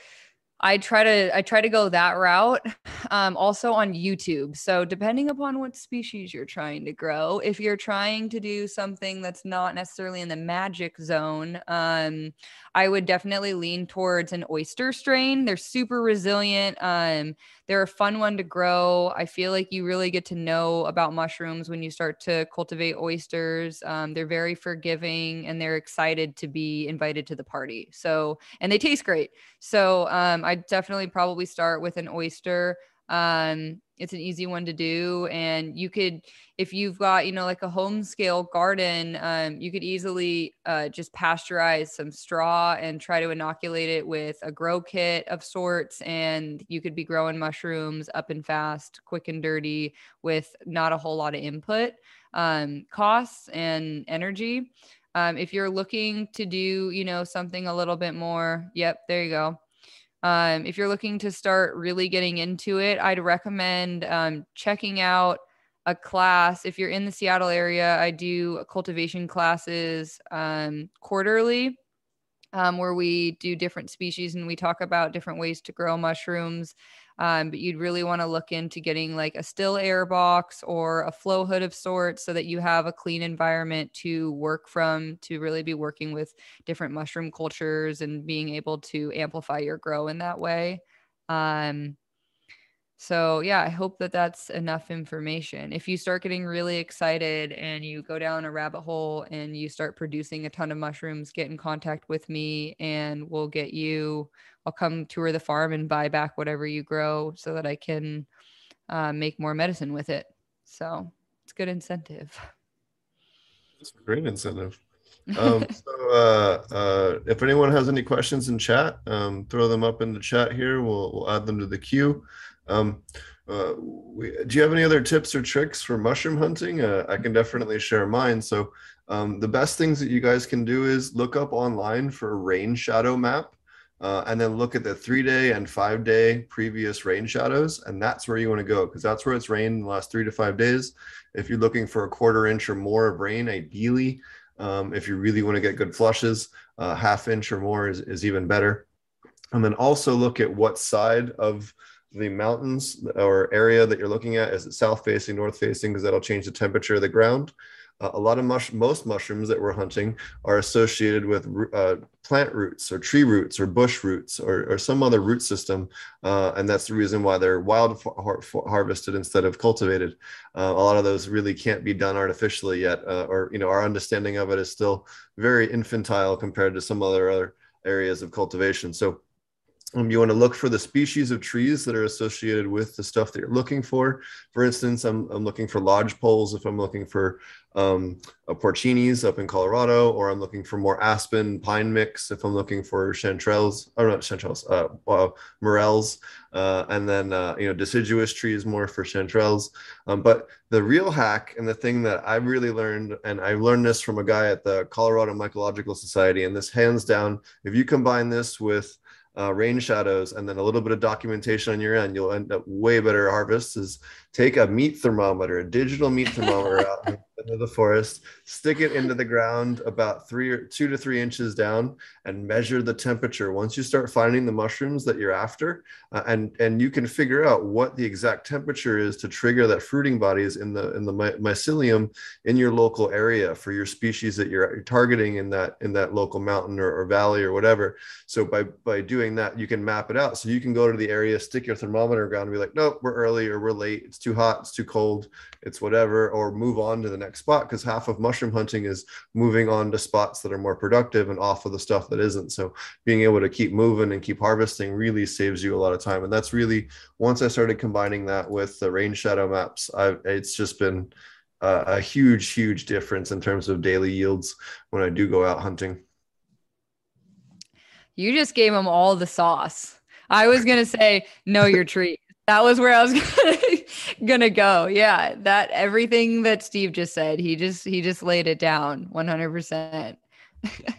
I try to I try to go that route. Um, also on YouTube. So depending upon what species you're trying to grow, if you're trying to do something that's not necessarily in the magic zone, um, I would definitely lean towards an oyster strain. They're super resilient. Um, they're a fun one to grow. I feel like you really get to know about mushrooms when you start to cultivate oysters. Um, they're very forgiving and they're excited to be invited to the party. So, and they taste great. So, um, I definitely probably start with an oyster. Um, it's an easy one to do, and you could, if you've got, you know, like a home scale garden, um, you could easily uh, just pasteurize some straw and try to inoculate it with a grow kit of sorts, and you could be growing mushrooms up and fast, quick and dirty, with not a whole lot of input um, costs and energy. Um, if you're looking to do, you know, something a little bit more, yep, there you go. Um, if you're looking to start really getting into it, I'd recommend um, checking out a class. If you're in the Seattle area, I do cultivation classes um, quarterly um, where we do different species and we talk about different ways to grow mushrooms. Um, but you'd really want to look into getting like a still air box or a flow hood of sorts so that you have a clean environment to work from to really be working with different mushroom cultures and being able to amplify your grow in that way. Um, so yeah i hope that that's enough information if you start getting really excited and you go down a rabbit hole and you start producing a ton of mushrooms get in contact with me and we'll get you i'll come tour the farm and buy back whatever you grow so that i can uh, make more medicine with it so it's good incentive It's a great incentive. Um, so, uh, uh, if anyone has any questions in chat, um, throw them up in the chat here. We'll, we'll add them to the queue. Um, uh, we, do you have any other tips or tricks for mushroom hunting? Uh, I can definitely share mine. So, um, the best things that you guys can do is look up online for a rain shadow map. Uh, and then look at the three day and five day previous rain shadows. And that's where you want to go because that's where it's rained in the last three to five days. If you're looking for a quarter inch or more of rain, ideally, um, if you really want to get good flushes, uh, half inch or more is, is even better. And then also look at what side of the mountains or area that you're looking at. Is it south facing, north facing? Because that'll change the temperature of the ground. Uh, a lot of mush, most mushrooms that we're hunting are associated with uh, plant roots or tree roots or bush roots or, or some other root system, uh, and that's the reason why they're wild har- harvested instead of cultivated. Uh, a lot of those really can't be done artificially yet, uh, or you know, our understanding of it is still very infantile compared to some other other areas of cultivation. So um, you want to look for the species of trees that are associated with the stuff that you're looking for. For instance, I'm, I'm looking for lodge poles if I'm looking for um, porcinis up in Colorado, or I'm looking for more aspen pine mix if I'm looking for chanterelles, or not chanterelles, uh, uh, morels, uh, and then uh, you know deciduous trees more for chanterelles. Um, but the real hack and the thing that I really learned, and I learned this from a guy at the Colorado Mycological Society, and this hands down, if you combine this with uh, rain shadows and then a little bit of documentation on your end, you'll end up way better harvests. Is take a meat thermometer, a digital meat thermometer out into the forest, stick it into the ground about three or two to three inches down, and measure the temperature. Once you start finding the mushrooms that you're after, uh, and and you can figure out what the exact temperature is to trigger that fruiting bodies in the in the my, mycelium in your local area for your species that you're, targeting in that in that local mountain or, or valley or whatever. So by by doing that, you can map it out. So you can go to the area, stick your thermometer ground, and be like, nope, we're early or we're late. It's too hot. It's too cold. It's whatever, or move on to the next spot because half of mushroom hunting is moving on to spots that are more productive and off of the stuff that isn't. So being able to keep moving and keep harvesting really saves you a lot of time. And that's really once I started combining that with the rain shadow maps, I've it's just been a, huge, huge difference in terms of daily yields when I do go out hunting. You just gave them all the sauce. I was gonna say know your tree. That was where I was gonna, gonna go. Yeah, that everything that Steve just said, he just he just laid it down 100. percent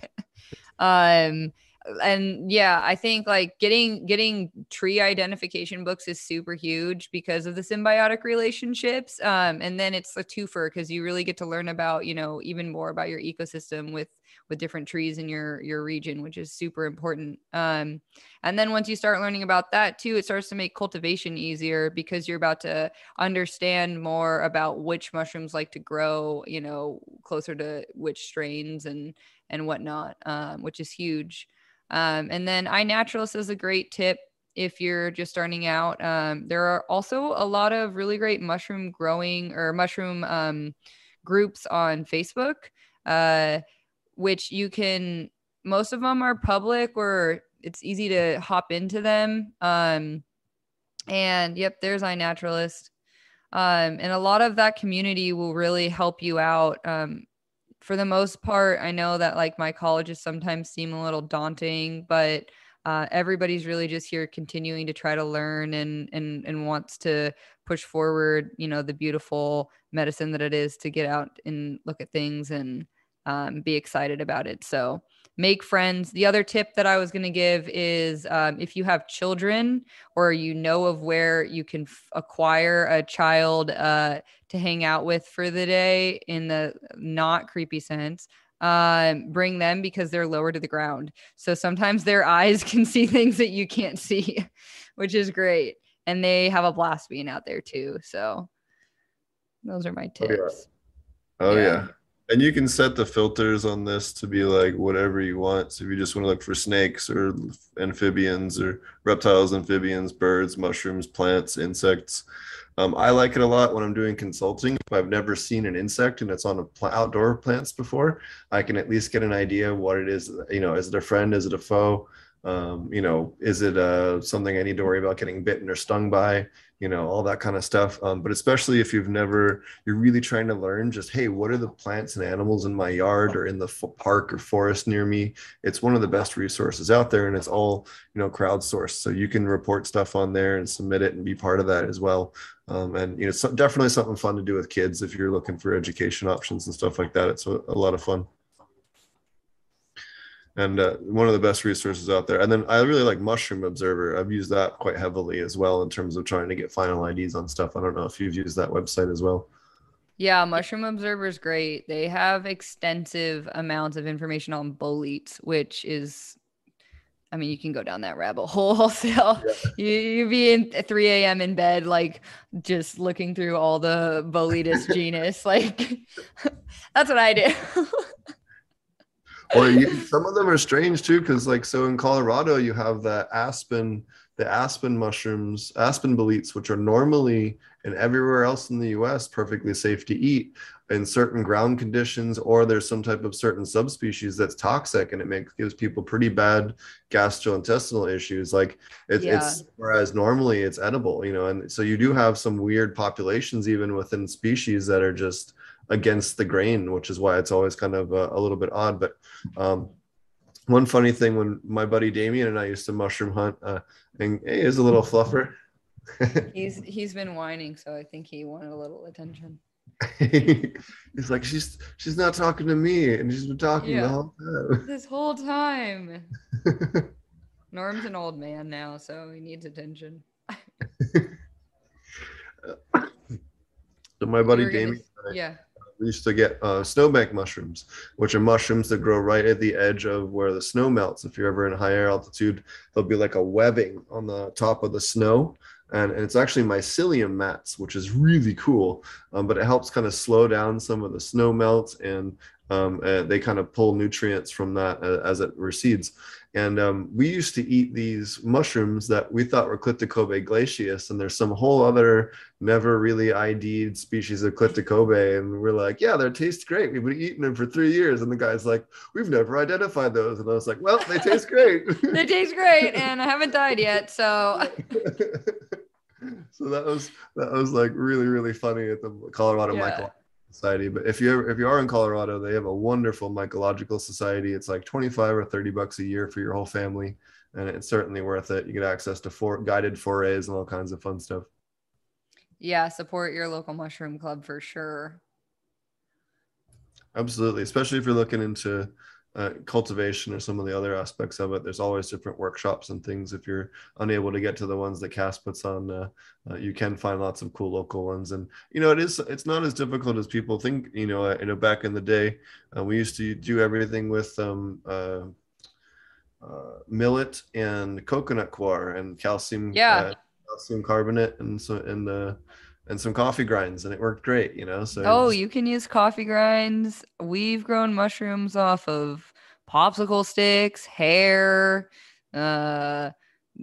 Um, and yeah, I think like getting getting tree identification books is super huge because of the symbiotic relationships. Um, and then it's a twofer because you really get to learn about you know even more about your ecosystem with with different trees in your your region which is super important. Um, and then once you start learning about that too it starts to make cultivation easier because you're about to understand more about which mushrooms like to grow you know closer to which strains and and whatnot um, which is huge. Um, and then iNaturalist is a great tip if you're just starting out. Um, there are also a lot of really great mushroom growing or mushroom um, groups on facebook. Uh, which you can most of them are public or it's easy to hop into them. Um and yep there's iNaturalist. Um and a lot of that community will really help you out. Um for the most part i know that like mycologists sometimes seem a little daunting but uh, everybody's really just here continuing to try to learn and and and wants to push forward you know the beautiful medicine that it is to get out and look at things and um, be excited about it. So make friends. The other tip that I was going to give is um, if you have children or you know of where you can f- acquire a child uh, to hang out with for the day in the not creepy sense. Um, bring them because they're lower to the ground. So sometimes their eyes can see things that you can't see, which is great. And they have a blast being out there too. So those are my tips. Oh, yeah. Oh, yeah. And you can set the filters on this to be like whatever you want. So if you just want to look for snakes or amphibians or reptiles, amphibians, birds, mushrooms, plants, insects. Um, I like it a lot when I'm doing consulting. If I've never seen an insect and it's on a pl- outdoor plants before, I can at least get an idea what it is. You know, is it a friend? Is it a foe? Um, you know, is it uh, something I need to worry about getting bitten or stung by? You know, all that kind of stuff. Um, but especially if you've never, you're really trying to learn just, hey, what are the plants and animals in my yard or in the f- park or forest near me? It's one of the best resources out there, and it's all you know crowdsourced. So you can report stuff on there and submit it and be part of that as well. Um, and you know, so definitely something fun to do with kids if you're looking for education options and stuff like that. It's a, a lot of fun and uh, one of the best resources out there. And then I really like Mushroom Observer. I've used that quite heavily as well in terms of trying to get final IDs on stuff. I don't know if you've used that website as well. Yeah, Mushroom Observer is great. They have extensive amounts of information on boletes, which is, I mean, you can go down that rabbit hole wholesale. Yeah. You you be in 3 a.m. in bed, like just looking through all the boletus genus. Like that's what I do. or you, some of them are strange too because like so in colorado you have the aspen the aspen mushrooms aspen boletes which are normally and everywhere else in the us perfectly safe to eat in certain ground conditions or there's some type of certain subspecies that's toxic and it makes gives people pretty bad gastrointestinal issues like it, yeah. it's whereas normally it's edible you know and so you do have some weird populations even within species that are just against the grain, which is why it's always kind of a, a little bit odd. But um, one funny thing when my buddy Damien and I used to mushroom hunt, uh, and he is a little fluffer. he's he's been whining, so I think he wanted a little attention. he's like, she's she's not talking to me, and she's been talking yeah. the whole time. This whole time. Norm's an old man now, so he needs attention. so my buddy Damien, yeah, we used to get uh, snowbank mushrooms, which are mushrooms that grow right at the edge of where the snow melts. If you're ever in higher altitude, there'll be like a webbing on the top of the snow. And, and it's actually mycelium mats, which is really cool. Um, but it helps kind of slow down some of the snow melt and um, uh, they kind of pull nutrients from that uh, as it recedes. And um, we used to eat these mushrooms that we thought were Clitocybe glacius, and there's some whole other never really ID'd species of Clitocybe. And we're like, yeah, they taste great. We've been eating them for three years. And the guy's like, we've never identified those. And I was like, well, they taste great. they taste great, and I haven't died yet, so. so that was that was like really really funny at the Colorado yeah. Michael society but if you ever, if you are in colorado they have a wonderful mycological society. It's like 25 or 30 bucks a year for your whole family and it's certainly worth it. You get access to four guided forays and all kinds of fun stuff. Yeah support your local mushroom club for sure. Absolutely especially if you're looking into uh, cultivation or some of the other aspects of it. There's always different workshops and things. If you're unable to get to the ones that Cass puts on, uh, uh, you can find lots of cool local ones. And you know, it is it's not as difficult as people think. You know, uh, you know, back in the day, uh, we used to do everything with um, uh, millet and coconut coir and calcium, yeah, calcium carbonate, and so and the and some coffee grinds and it worked great you know so oh you can use coffee grinds. We've grown mushrooms off of popsicle sticks hair uh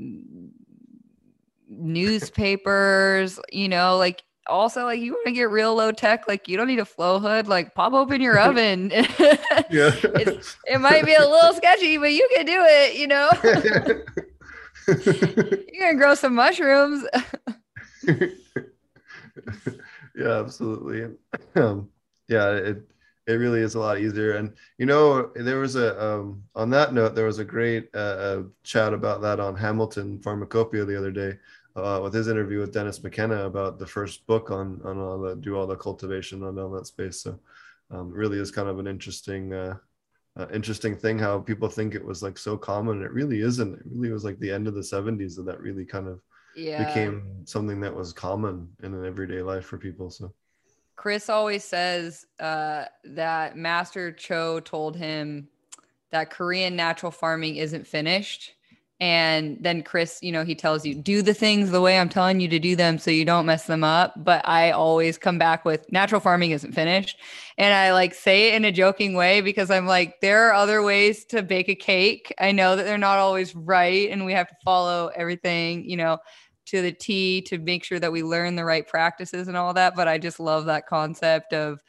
newspapers you know like also like you want to get real low tech like you don't need a flow hood like pop open your oven. Yeah. It might be a little sketchy but you can do it you know? You're gonna grow some mushrooms yeah, absolutely. Um, yeah, it it really is a lot easier. And you know, there was a um, on that note, there was a great uh, uh, chat about that on Hamilton Pharmacopeia the other day uh, with his interview with Dennis McKenna about the first book on on all the do all the cultivation on, on that space. So um, really is kind of an interesting. Uh, uh, interesting thing how people think it was like so common it really isn't it really was like the end of the 70s that that really kind of yeah. became something that was common in an everyday life for people. So Chris always says uh, that Master Cho told him that Korean natural farming isn't finished And then Chris, you know, he tells you, do the things the way I'm telling you to do them so you don't mess them up. But I always come back with natural farming isn't finished. And I like say it in a joking way because I'm like, there are other ways to bake a cake. I know that they're not always right. And we have to follow everything, you know, to the T to make sure that we learn the right practices and all that. But I just love that concept of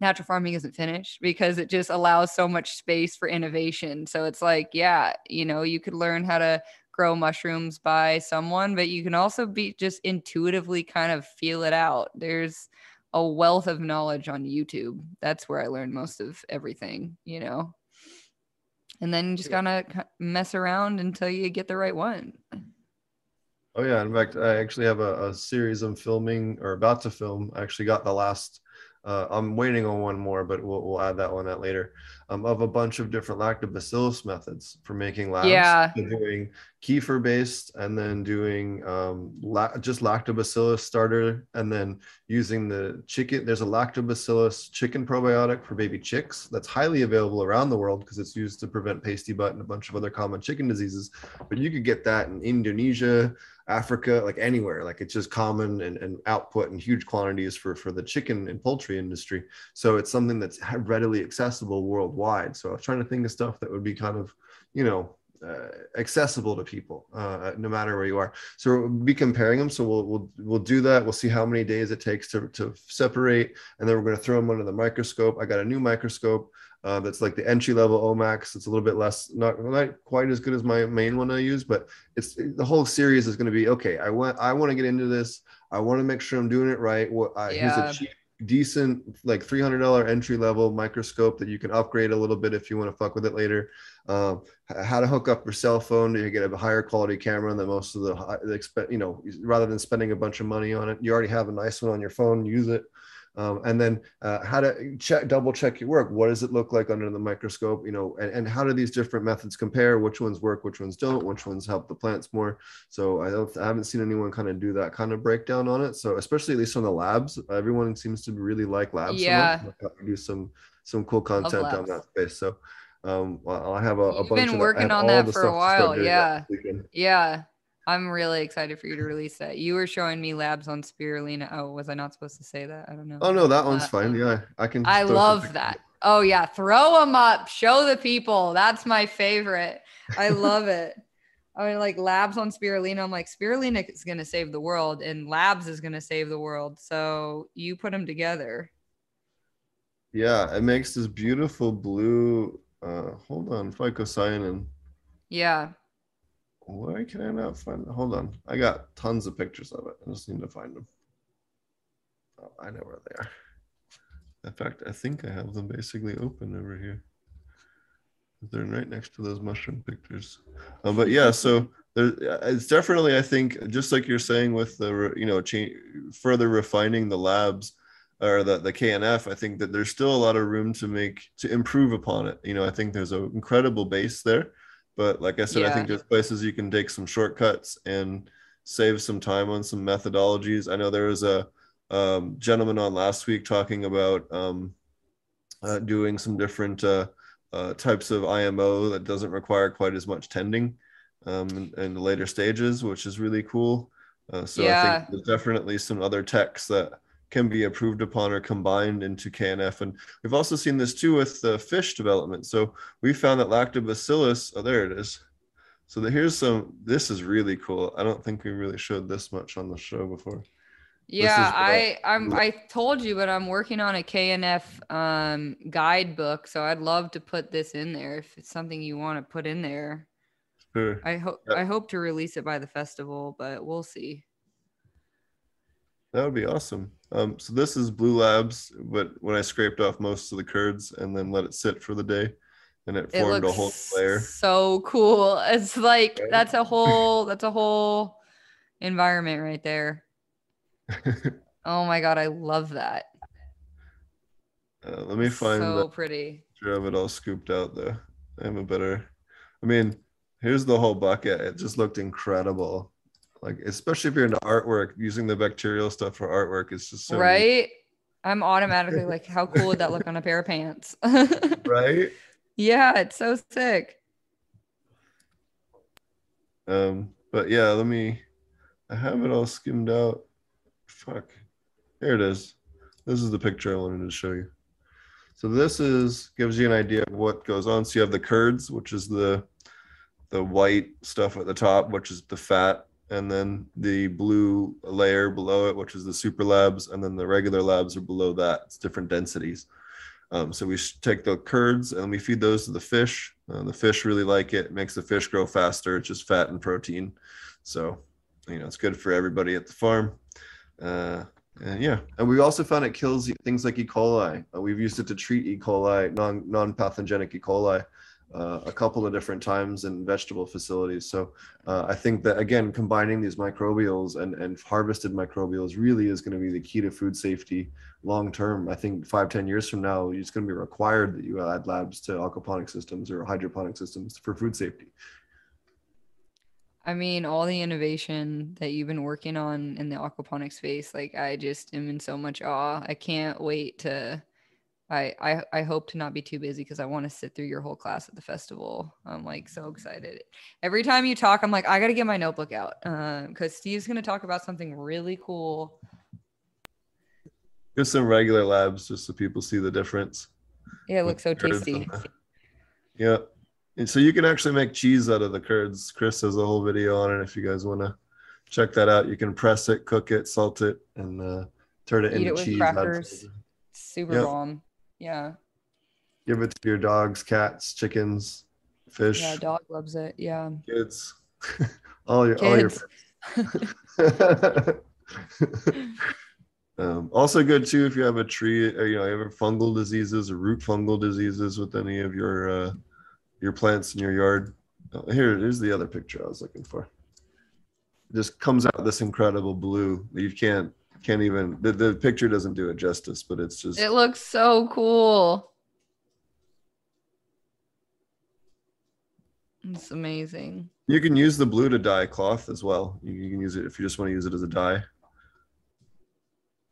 natural farming isn't finished because it just allows so much space for innovation. So it's like, yeah, you know, you could learn how to grow mushrooms by someone, but you can also be just intuitively kind of feel it out. There's a wealth of knowledge on YouTube. That's where I learned most of everything, you know. And then you just gotta mess around until you get the right one. Oh yeah, in fact, I actually have a, a series I'm filming or about to film. I actually got the last uh, I'm waiting on one more, but we'll, we'll add that one out later. Um, of a bunch of different lactobacillus methods for making labs. Yeah. Doing kefir based and then doing um, la- just lactobacillus starter and then using the chicken. There's a lactobacillus chicken probiotic for baby chicks that's highly available around the world because it's used to prevent pasty butt and a bunch of other common chicken diseases. But you could get that in Indonesia, Africa, like anywhere. Like it's just common and, and output in huge quantities for, for the chicken and poultry industry. So it's something that's readily accessible worldwide. So I was trying to think of stuff that would be kind of, you know, uh, accessible to people, uh, no matter where you are. So we'll be comparing them. So we'll, we'll, we'll do that. We'll see how many days it takes to, to separate. And then we're going to throw them under the microscope. I got a new microscope uh, that's like the entry level Omax. It's a little bit less, not, not quite as good as my main one I use, but it's the whole series is going to be okay. I want I want to get into this. I want to make sure I'm doing it right. What uh, Yeah. here's a cheap, decent, like three hundred dollar entry level microscope that you can upgrade a little bit if you want to fuck with it later. Um, how to hook up your cell phone to get a higher quality camera than most of the, hi- the you know, rather than spending a bunch of money on it, you already have a nice one on your phone. Use it. Um, and then uh, how to check double check your work. What does it look like under the microscope you know and, and how do these different methods compare? Which ones work which ones don't? Which ones help the plants more? So i don't i haven't seen anyone kind of do that kind of breakdown on it. So especially at least on the labs everyone seems to really like labs Yeah. much. I'll do some some cool content on that space. So um i have a, a You've bunch been of working on that for a stuff to start while, yeah. Yeah. I'm really excited for you to release that. You were showing me labs on spirulina. Oh, was I not supposed to say that? I don't know. oh no that one's Uh, fine yeah i can I love that. Oh yeah, throw them up, show the people. That's my favorite. I love it. I mean, like labs on spirulina. I'm like, spirulina is gonna save the world, and labs is gonna save the world. So you put them together. Yeah, it makes this beautiful blue. Uh, hold on, phycocyanin. Yeah. Why can I not find? Hold on, I got tons of pictures of it. I just need to find them. Oh, I know where they are. In fact, I think I have them basically open over here. They're right next to those mushroom pictures. Um, but yeah, so there, it's definitely, I think, just like you're saying with the, you know, change, further refining the labs or the, the KNF, I think that there's still a lot of room to make, to improve upon it. You know, I think there's an incredible base there. But like I said, I think there's places you can take some shortcuts and save some time on some methodologies. I know there was a um, gentleman on last week talking about um, uh, doing some different uh, uh, types of IMO that doesn't require quite as much tending um, in, in the later stages, which is really cool. Uh, so I think there's definitely some other techs that can be approved upon or combined into KNF. And we've also seen this too with the fish development. So we found that lactobacillus, oh, there it is. So the, here's some, this is really cool. I don't think we really showed this much on the show before. Yeah, is I I'm I told you, but I'm working on a KNF um guidebook, so I'd love to put this in there if it's something you want to put in there. Sure. I hope Yeah. I hope to release it by the festival, but we'll see. That would be awesome. Um, so this is Blue Labs, but when I scraped off most of the curds and then let it sit for the day, and it It formed a whole layer. so cool. It's like Right? that's a whole that's a whole environment right there. Oh my god, I love that. Uh, let me find so pretty. picture of it all scooped out though. I have a better. I mean, here's the whole bucket. It just looked incredible. Like especially if you're into artwork, using the bacterial stuff for artwork is just so neat, right? I'm automatically like, how cool would that look on a pair of pants? right. yeah, it's so sick. Um, but yeah, let me. I have it all skimmed out. Fuck. Here it is. This is the picture I wanted to show you. So this is gives you an idea of what goes on. So you have the curds, which is the the white stuff at the top, which is the fat, and then the blue layer below it, which is the super labs, and then the regular labs are below that. It's different densities. Um, so we take the curds and we feed those to the fish. Uh, the fish really like it. it. Makes the fish grow faster. It's just fat and protein. So, you know, it's good for everybody at the farm. Uh, and yeah, and we also found it kills things like E. coli. Uh, we've used it to treat E. coli, non non pathogenic E. coli, uh, a couple of different times in vegetable facilities. So uh, I think that again, combining these microbials and, and harvested microbials really is going to be the key to food safety long term. I think five, 10 years from now, it's going to be required that you add labs to aquaponic systems or hydroponic systems for food safety. I mean, all the innovation that you've been working on in the aquaponic space, like I just am in so much awe. I can't wait to I, I I hope to not be too busy because I want to sit through your whole class at the festival. I'm like so excited. Every time you talk, I'm like, I gotta get my notebook out because uh, Steve's gonna talk about something really cool. Just some regular labs, just so people see the difference. Yeah, it looks so tasty. Yeah, and so you can actually make cheese out of the curds. Chris has a whole video on it. If you guys want to check that out, you can press it, cook it, salt it, and uh, turn it Eat into it with cheese. crackers. Super Yep. bomb. Yeah. Give it to your dogs, cats, chickens, fish, Yeah, dog loves it. Yeah. kids, all your all your. Um, also good too if you have a tree, or, you know, you have fungal diseases or root fungal diseases with any of your uh, your plants in your yard. Oh, here, here's the other picture I was looking for. It just comes out this incredible blue. that You can't can't even the, the picture doesn't do it justice, but it's just It looks so cool. It's amazing. You can use the blue to dye cloth as well. You, you can use it if you just want to use it as a dye.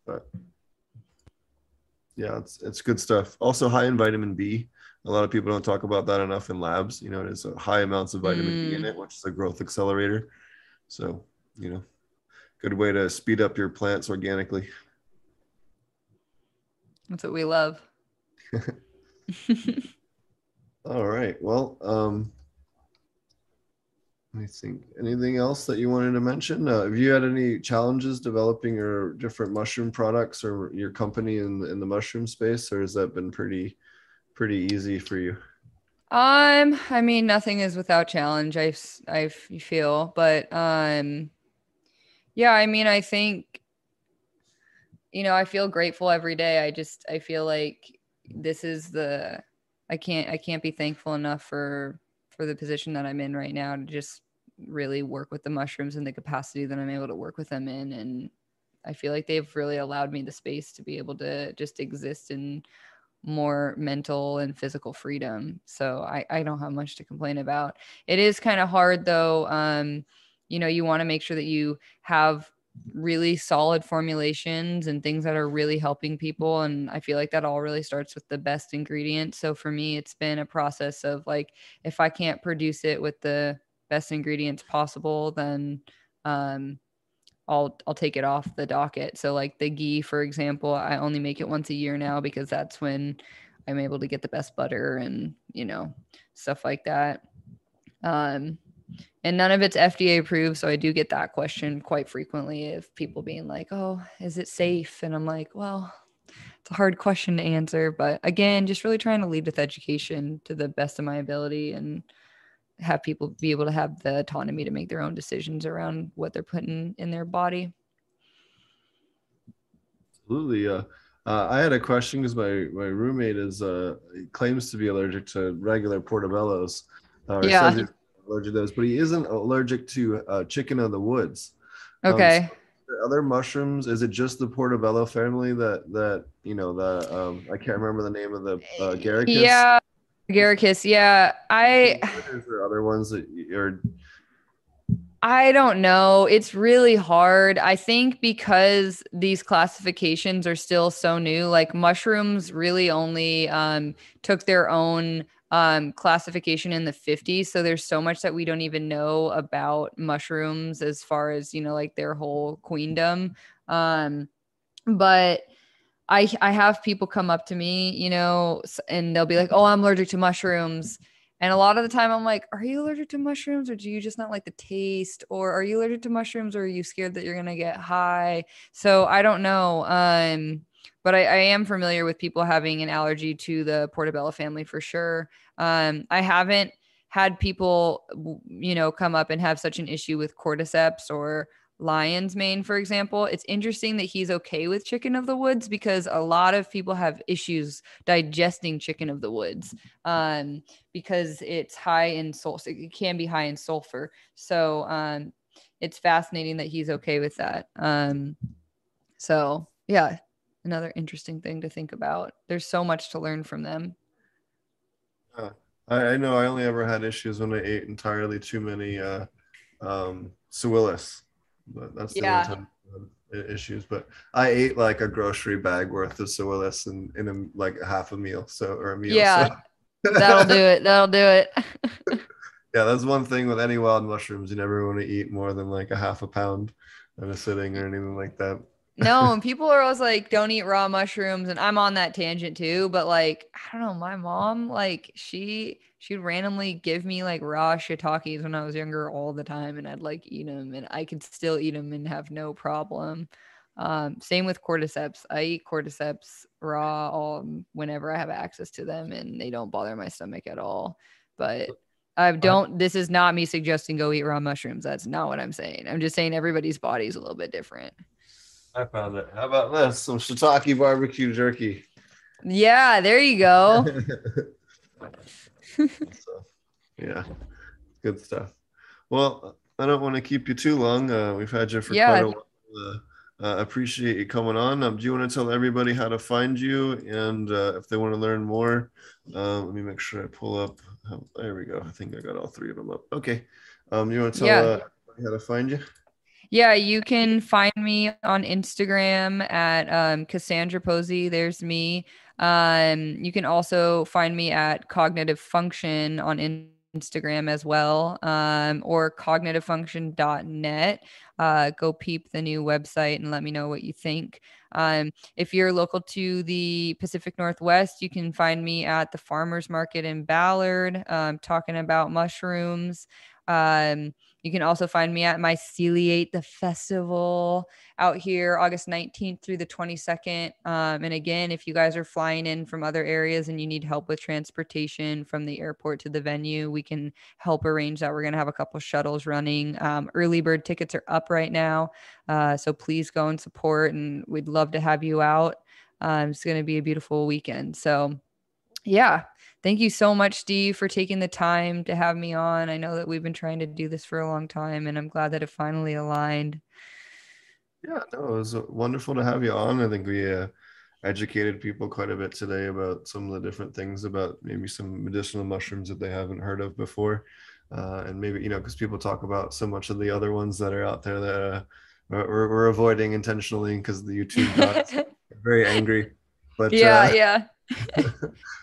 But yeah, it's it's good stuff. Also high in vitamin B. A lot of people don't talk about that enough in labs. You know, it is a high amounts of vitamin B in mm. it, which is a growth accelerator. So, you know, good way to speed up your plants organically. That's what we love. All right. Well, um, I think anything else that you wanted to mention. Uh, have you had any challenges developing your different mushroom products or your company in in the mushroom space, or has that been pretty pretty easy for you? Um, I mean, nothing is without challenge. I I feel, but um, yeah. I mean, I think you know, I feel grateful every day. I just I feel like this is the I can't I can't be thankful enough for for the position that I'm in right now to just really work with the mushrooms and the capacity that I'm able to work with them in and I feel like they've really allowed me the space to be able to just exist in more mental and physical freedom. So I, I don't have much to complain about. It is kind of hard though. Um, you know, you want to make sure that you have really solid formulations and things that are really helping people. And I feel like that all really starts with the best ingredient. So for me, it's been a process of like, if I can't produce it with the best ingredients possible, then um, I'll I'll take it off the docket. So like the ghee, for example, I only make it once a year now because that's when I'm able to get the best butter and you know stuff like that. Um, and none of it's FDA approved, so I do get that question quite frequently of people being like, "Oh, is it safe?" And I'm like, "Well, it's a hard question to answer, but again, just really trying to lead with education to the best of my ability and have people be able to have the autonomy to make their own decisions around what they're putting in their body. Absolutely. Uh, uh, I had a question because my my roommate is uh claims to be allergic to regular portobellos. Uh, Yeah. Allergic to those, but he isn't allergic to uh, chicken of the woods. Um, Okay. other mushrooms is it just the portobello family that that you know the um i can't remember the name of the uh Agaricus yeah. Agaricus. Yeah. I is there other ones that you- or I don't know. It's really hard. I think because these classifications are still so new, like mushrooms really only um, took their own um, classification in the 50s. So there's so much that we don't even know about mushrooms as far as, you know, like their whole queendom. Um, but I, I have people come up to me, you know, and they'll be like, oh, I'm allergic to mushrooms. And a lot of the time I'm like, are you allergic to mushrooms or do you just not like the taste? Or are you allergic to mushrooms or are you scared that you're going to get high? So I don't know. Um, but I, I am familiar with people having an allergy to the portobello family for sure. Um, I haven't had people, you know, come up and have such an issue with cordyceps or lion's mane, for example. It's interesting that he's okay with chicken of the woods because a lot of people have issues digesting chicken of the woods um, because it's high in sulfur. It can be high in sulfur. So um, it's fascinating that he's okay with that. Um, so yeah, another interesting thing to think about. There's so much to learn from them. I, I know I only ever had issues when I ate entirely too many uh, um, but that's the Yeah. only time i- issues. But I ate like a grocery bag worth of Suillus in, in a, like half a meal, so or a meal. Yeah, so. That'll do it. That'll do it. yeah, that's one thing with any wild mushrooms. You never want to eat more than like a half a pound in a sitting or anything like that. No, and people are always like, don't eat raw mushrooms. And I'm on that tangent too. But like, I don't know, my mom, like, she she'd randomly give me like raw shiitakes when I was younger all the time, and I'd like eat them, and I could still eat them and have no problem. Um, same with cordyceps. I eat cordyceps raw all whenever I have access to them, and they don't bother my stomach at all. But I don't. This is not me suggesting go eat raw mushrooms. That's not what I'm saying. I'm just saying everybody's body is a little bit different. I found it. How about this? Some shiitake barbecue jerky. Yeah, there you go. so, yeah, good stuff. Well, I don't want to keep you too long. Uh, we've had you for Yeah. quite a while. Uh, uh, appreciate you coming on. Um, do you want to tell everybody how to find you and uh, if they want to learn more? Uh, let me make sure I pull up. Oh, there we go. I think I got all three of them up. Okay. Um, you want to tell Yeah. uh, how to find you? Yeah, you can find me on Instagram at um, Cassandra Posey. There's me. Um, you can also find me at Cognitive Function on in- Instagram as well, um, or cognitivefunction.net. Uh, go peep the new website and let me know what you think. Um, if you're local to the Pacific Northwest, you can find me at the Farmers Market in Ballard, um, talking about mushrooms. Um, you can also find me at Myceliate the Festival out here August 19th through the 22nd. Um, and again, if you guys are flying in from other areas and you need help with transportation from the airport to the venue, we can help arrange that. We're going to have a couple shuttles running. Um, early bird tickets are up right now. Uh, so please go and support, and we'd love to have you out. Um, it's going to be a beautiful weekend. So, yeah, thank you so much, Steve, for taking the time to have me on. I know that we've been trying to do this for a long time, and I'm glad that it finally aligned. Yeah, no, it was wonderful to have you on. I think we uh, educated people quite a bit today about some of the different things about maybe some medicinal mushrooms that they haven't heard of before. Uh, and maybe, you know, because people talk about so much of the other ones that are out there that uh, we're, we're avoiding intentionally because the YouTube are very angry. But yeah, uh, yeah.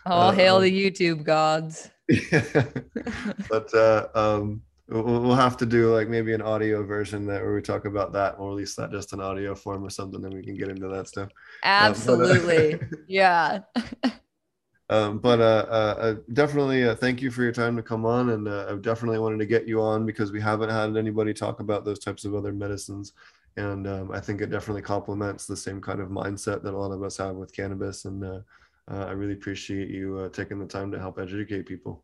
All hail um, the YouTube gods. Yeah. but uh, um, we'll, have to do like maybe an audio version that where we talk about that. We'll release that just in audio form or something, then we can get into that stuff. Absolutely. yeah. Um, but uh, uh, uh, definitely uh, thank you for your time to come on, and uh, I definitely wanted to get you on because we haven't had anybody talk about those types of other medicines, and um, I think it definitely complements the same kind of mindset that a lot of us have with cannabis, and uh, uh, I really appreciate you uh, taking the time to help educate people.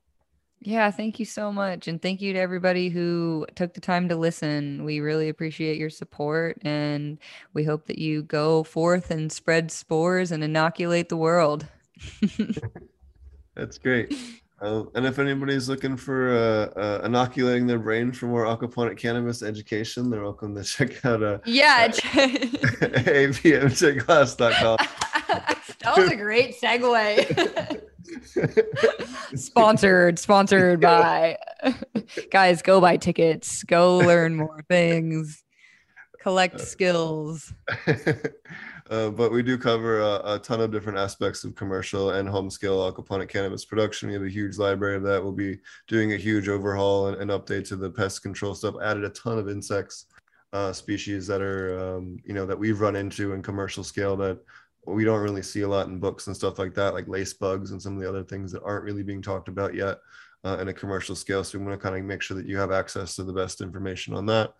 Yeah, thank you so much. And thank you to everybody who took the time to listen. We really appreciate your support and we hope that you go forth and spread spores and inoculate the world. That's great. Uh, and if anybody's looking for uh, uh, inoculating their brain for more aquaponic cannabis education, they're welcome to check out uh, yeah. apmjclass.com. that was a great segue. sponsored, sponsored by. Guys, go buy tickets. Go learn more things. Collect skills. uh, but we do cover a, a, ton of different aspects of commercial and home scale aquaponic cannabis production. We have a huge library of that. We'll be doing a huge overhaul and, and update to the pest control stuff. Added a ton of insects uh, species that are um, you know that we've run into in commercial scale that we don't really see a lot in books and stuff like that, like lace bugs and some of the other things that aren't really being talked about yet uh, in a commercial scale. So we want to kind of make sure that you have access to the best information on that.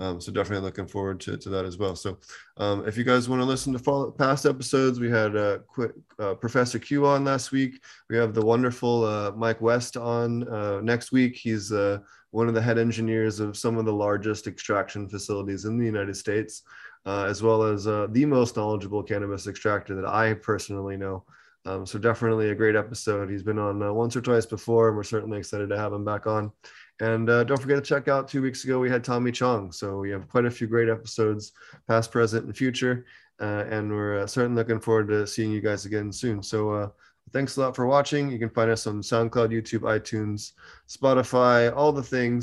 Um, so definitely looking forward to, to that as well. So um, if you guys want to listen to follow, past episodes, we had uh, uh, Professor Q on last week. We have the wonderful uh, Mike West on uh, next week. He's uh, one of the head engineers of some of the largest extraction facilities in the United States, uh, as well as the most knowledgeable cannabis extractor that I personally know. Um, so definitely a great episode. He's been on once or twice before, and we're certainly excited to have him back on. And uh, don't forget to check out two weeks ago, we had Tommy Chong. So we have quite a few great episodes, past, present, and future. Uh, and we're uh, certainly looking forward to seeing you guys again soon. So uh, thanks a lot for watching. You can find us on SoundCloud, YouTube, iTunes, Spotify, all the things.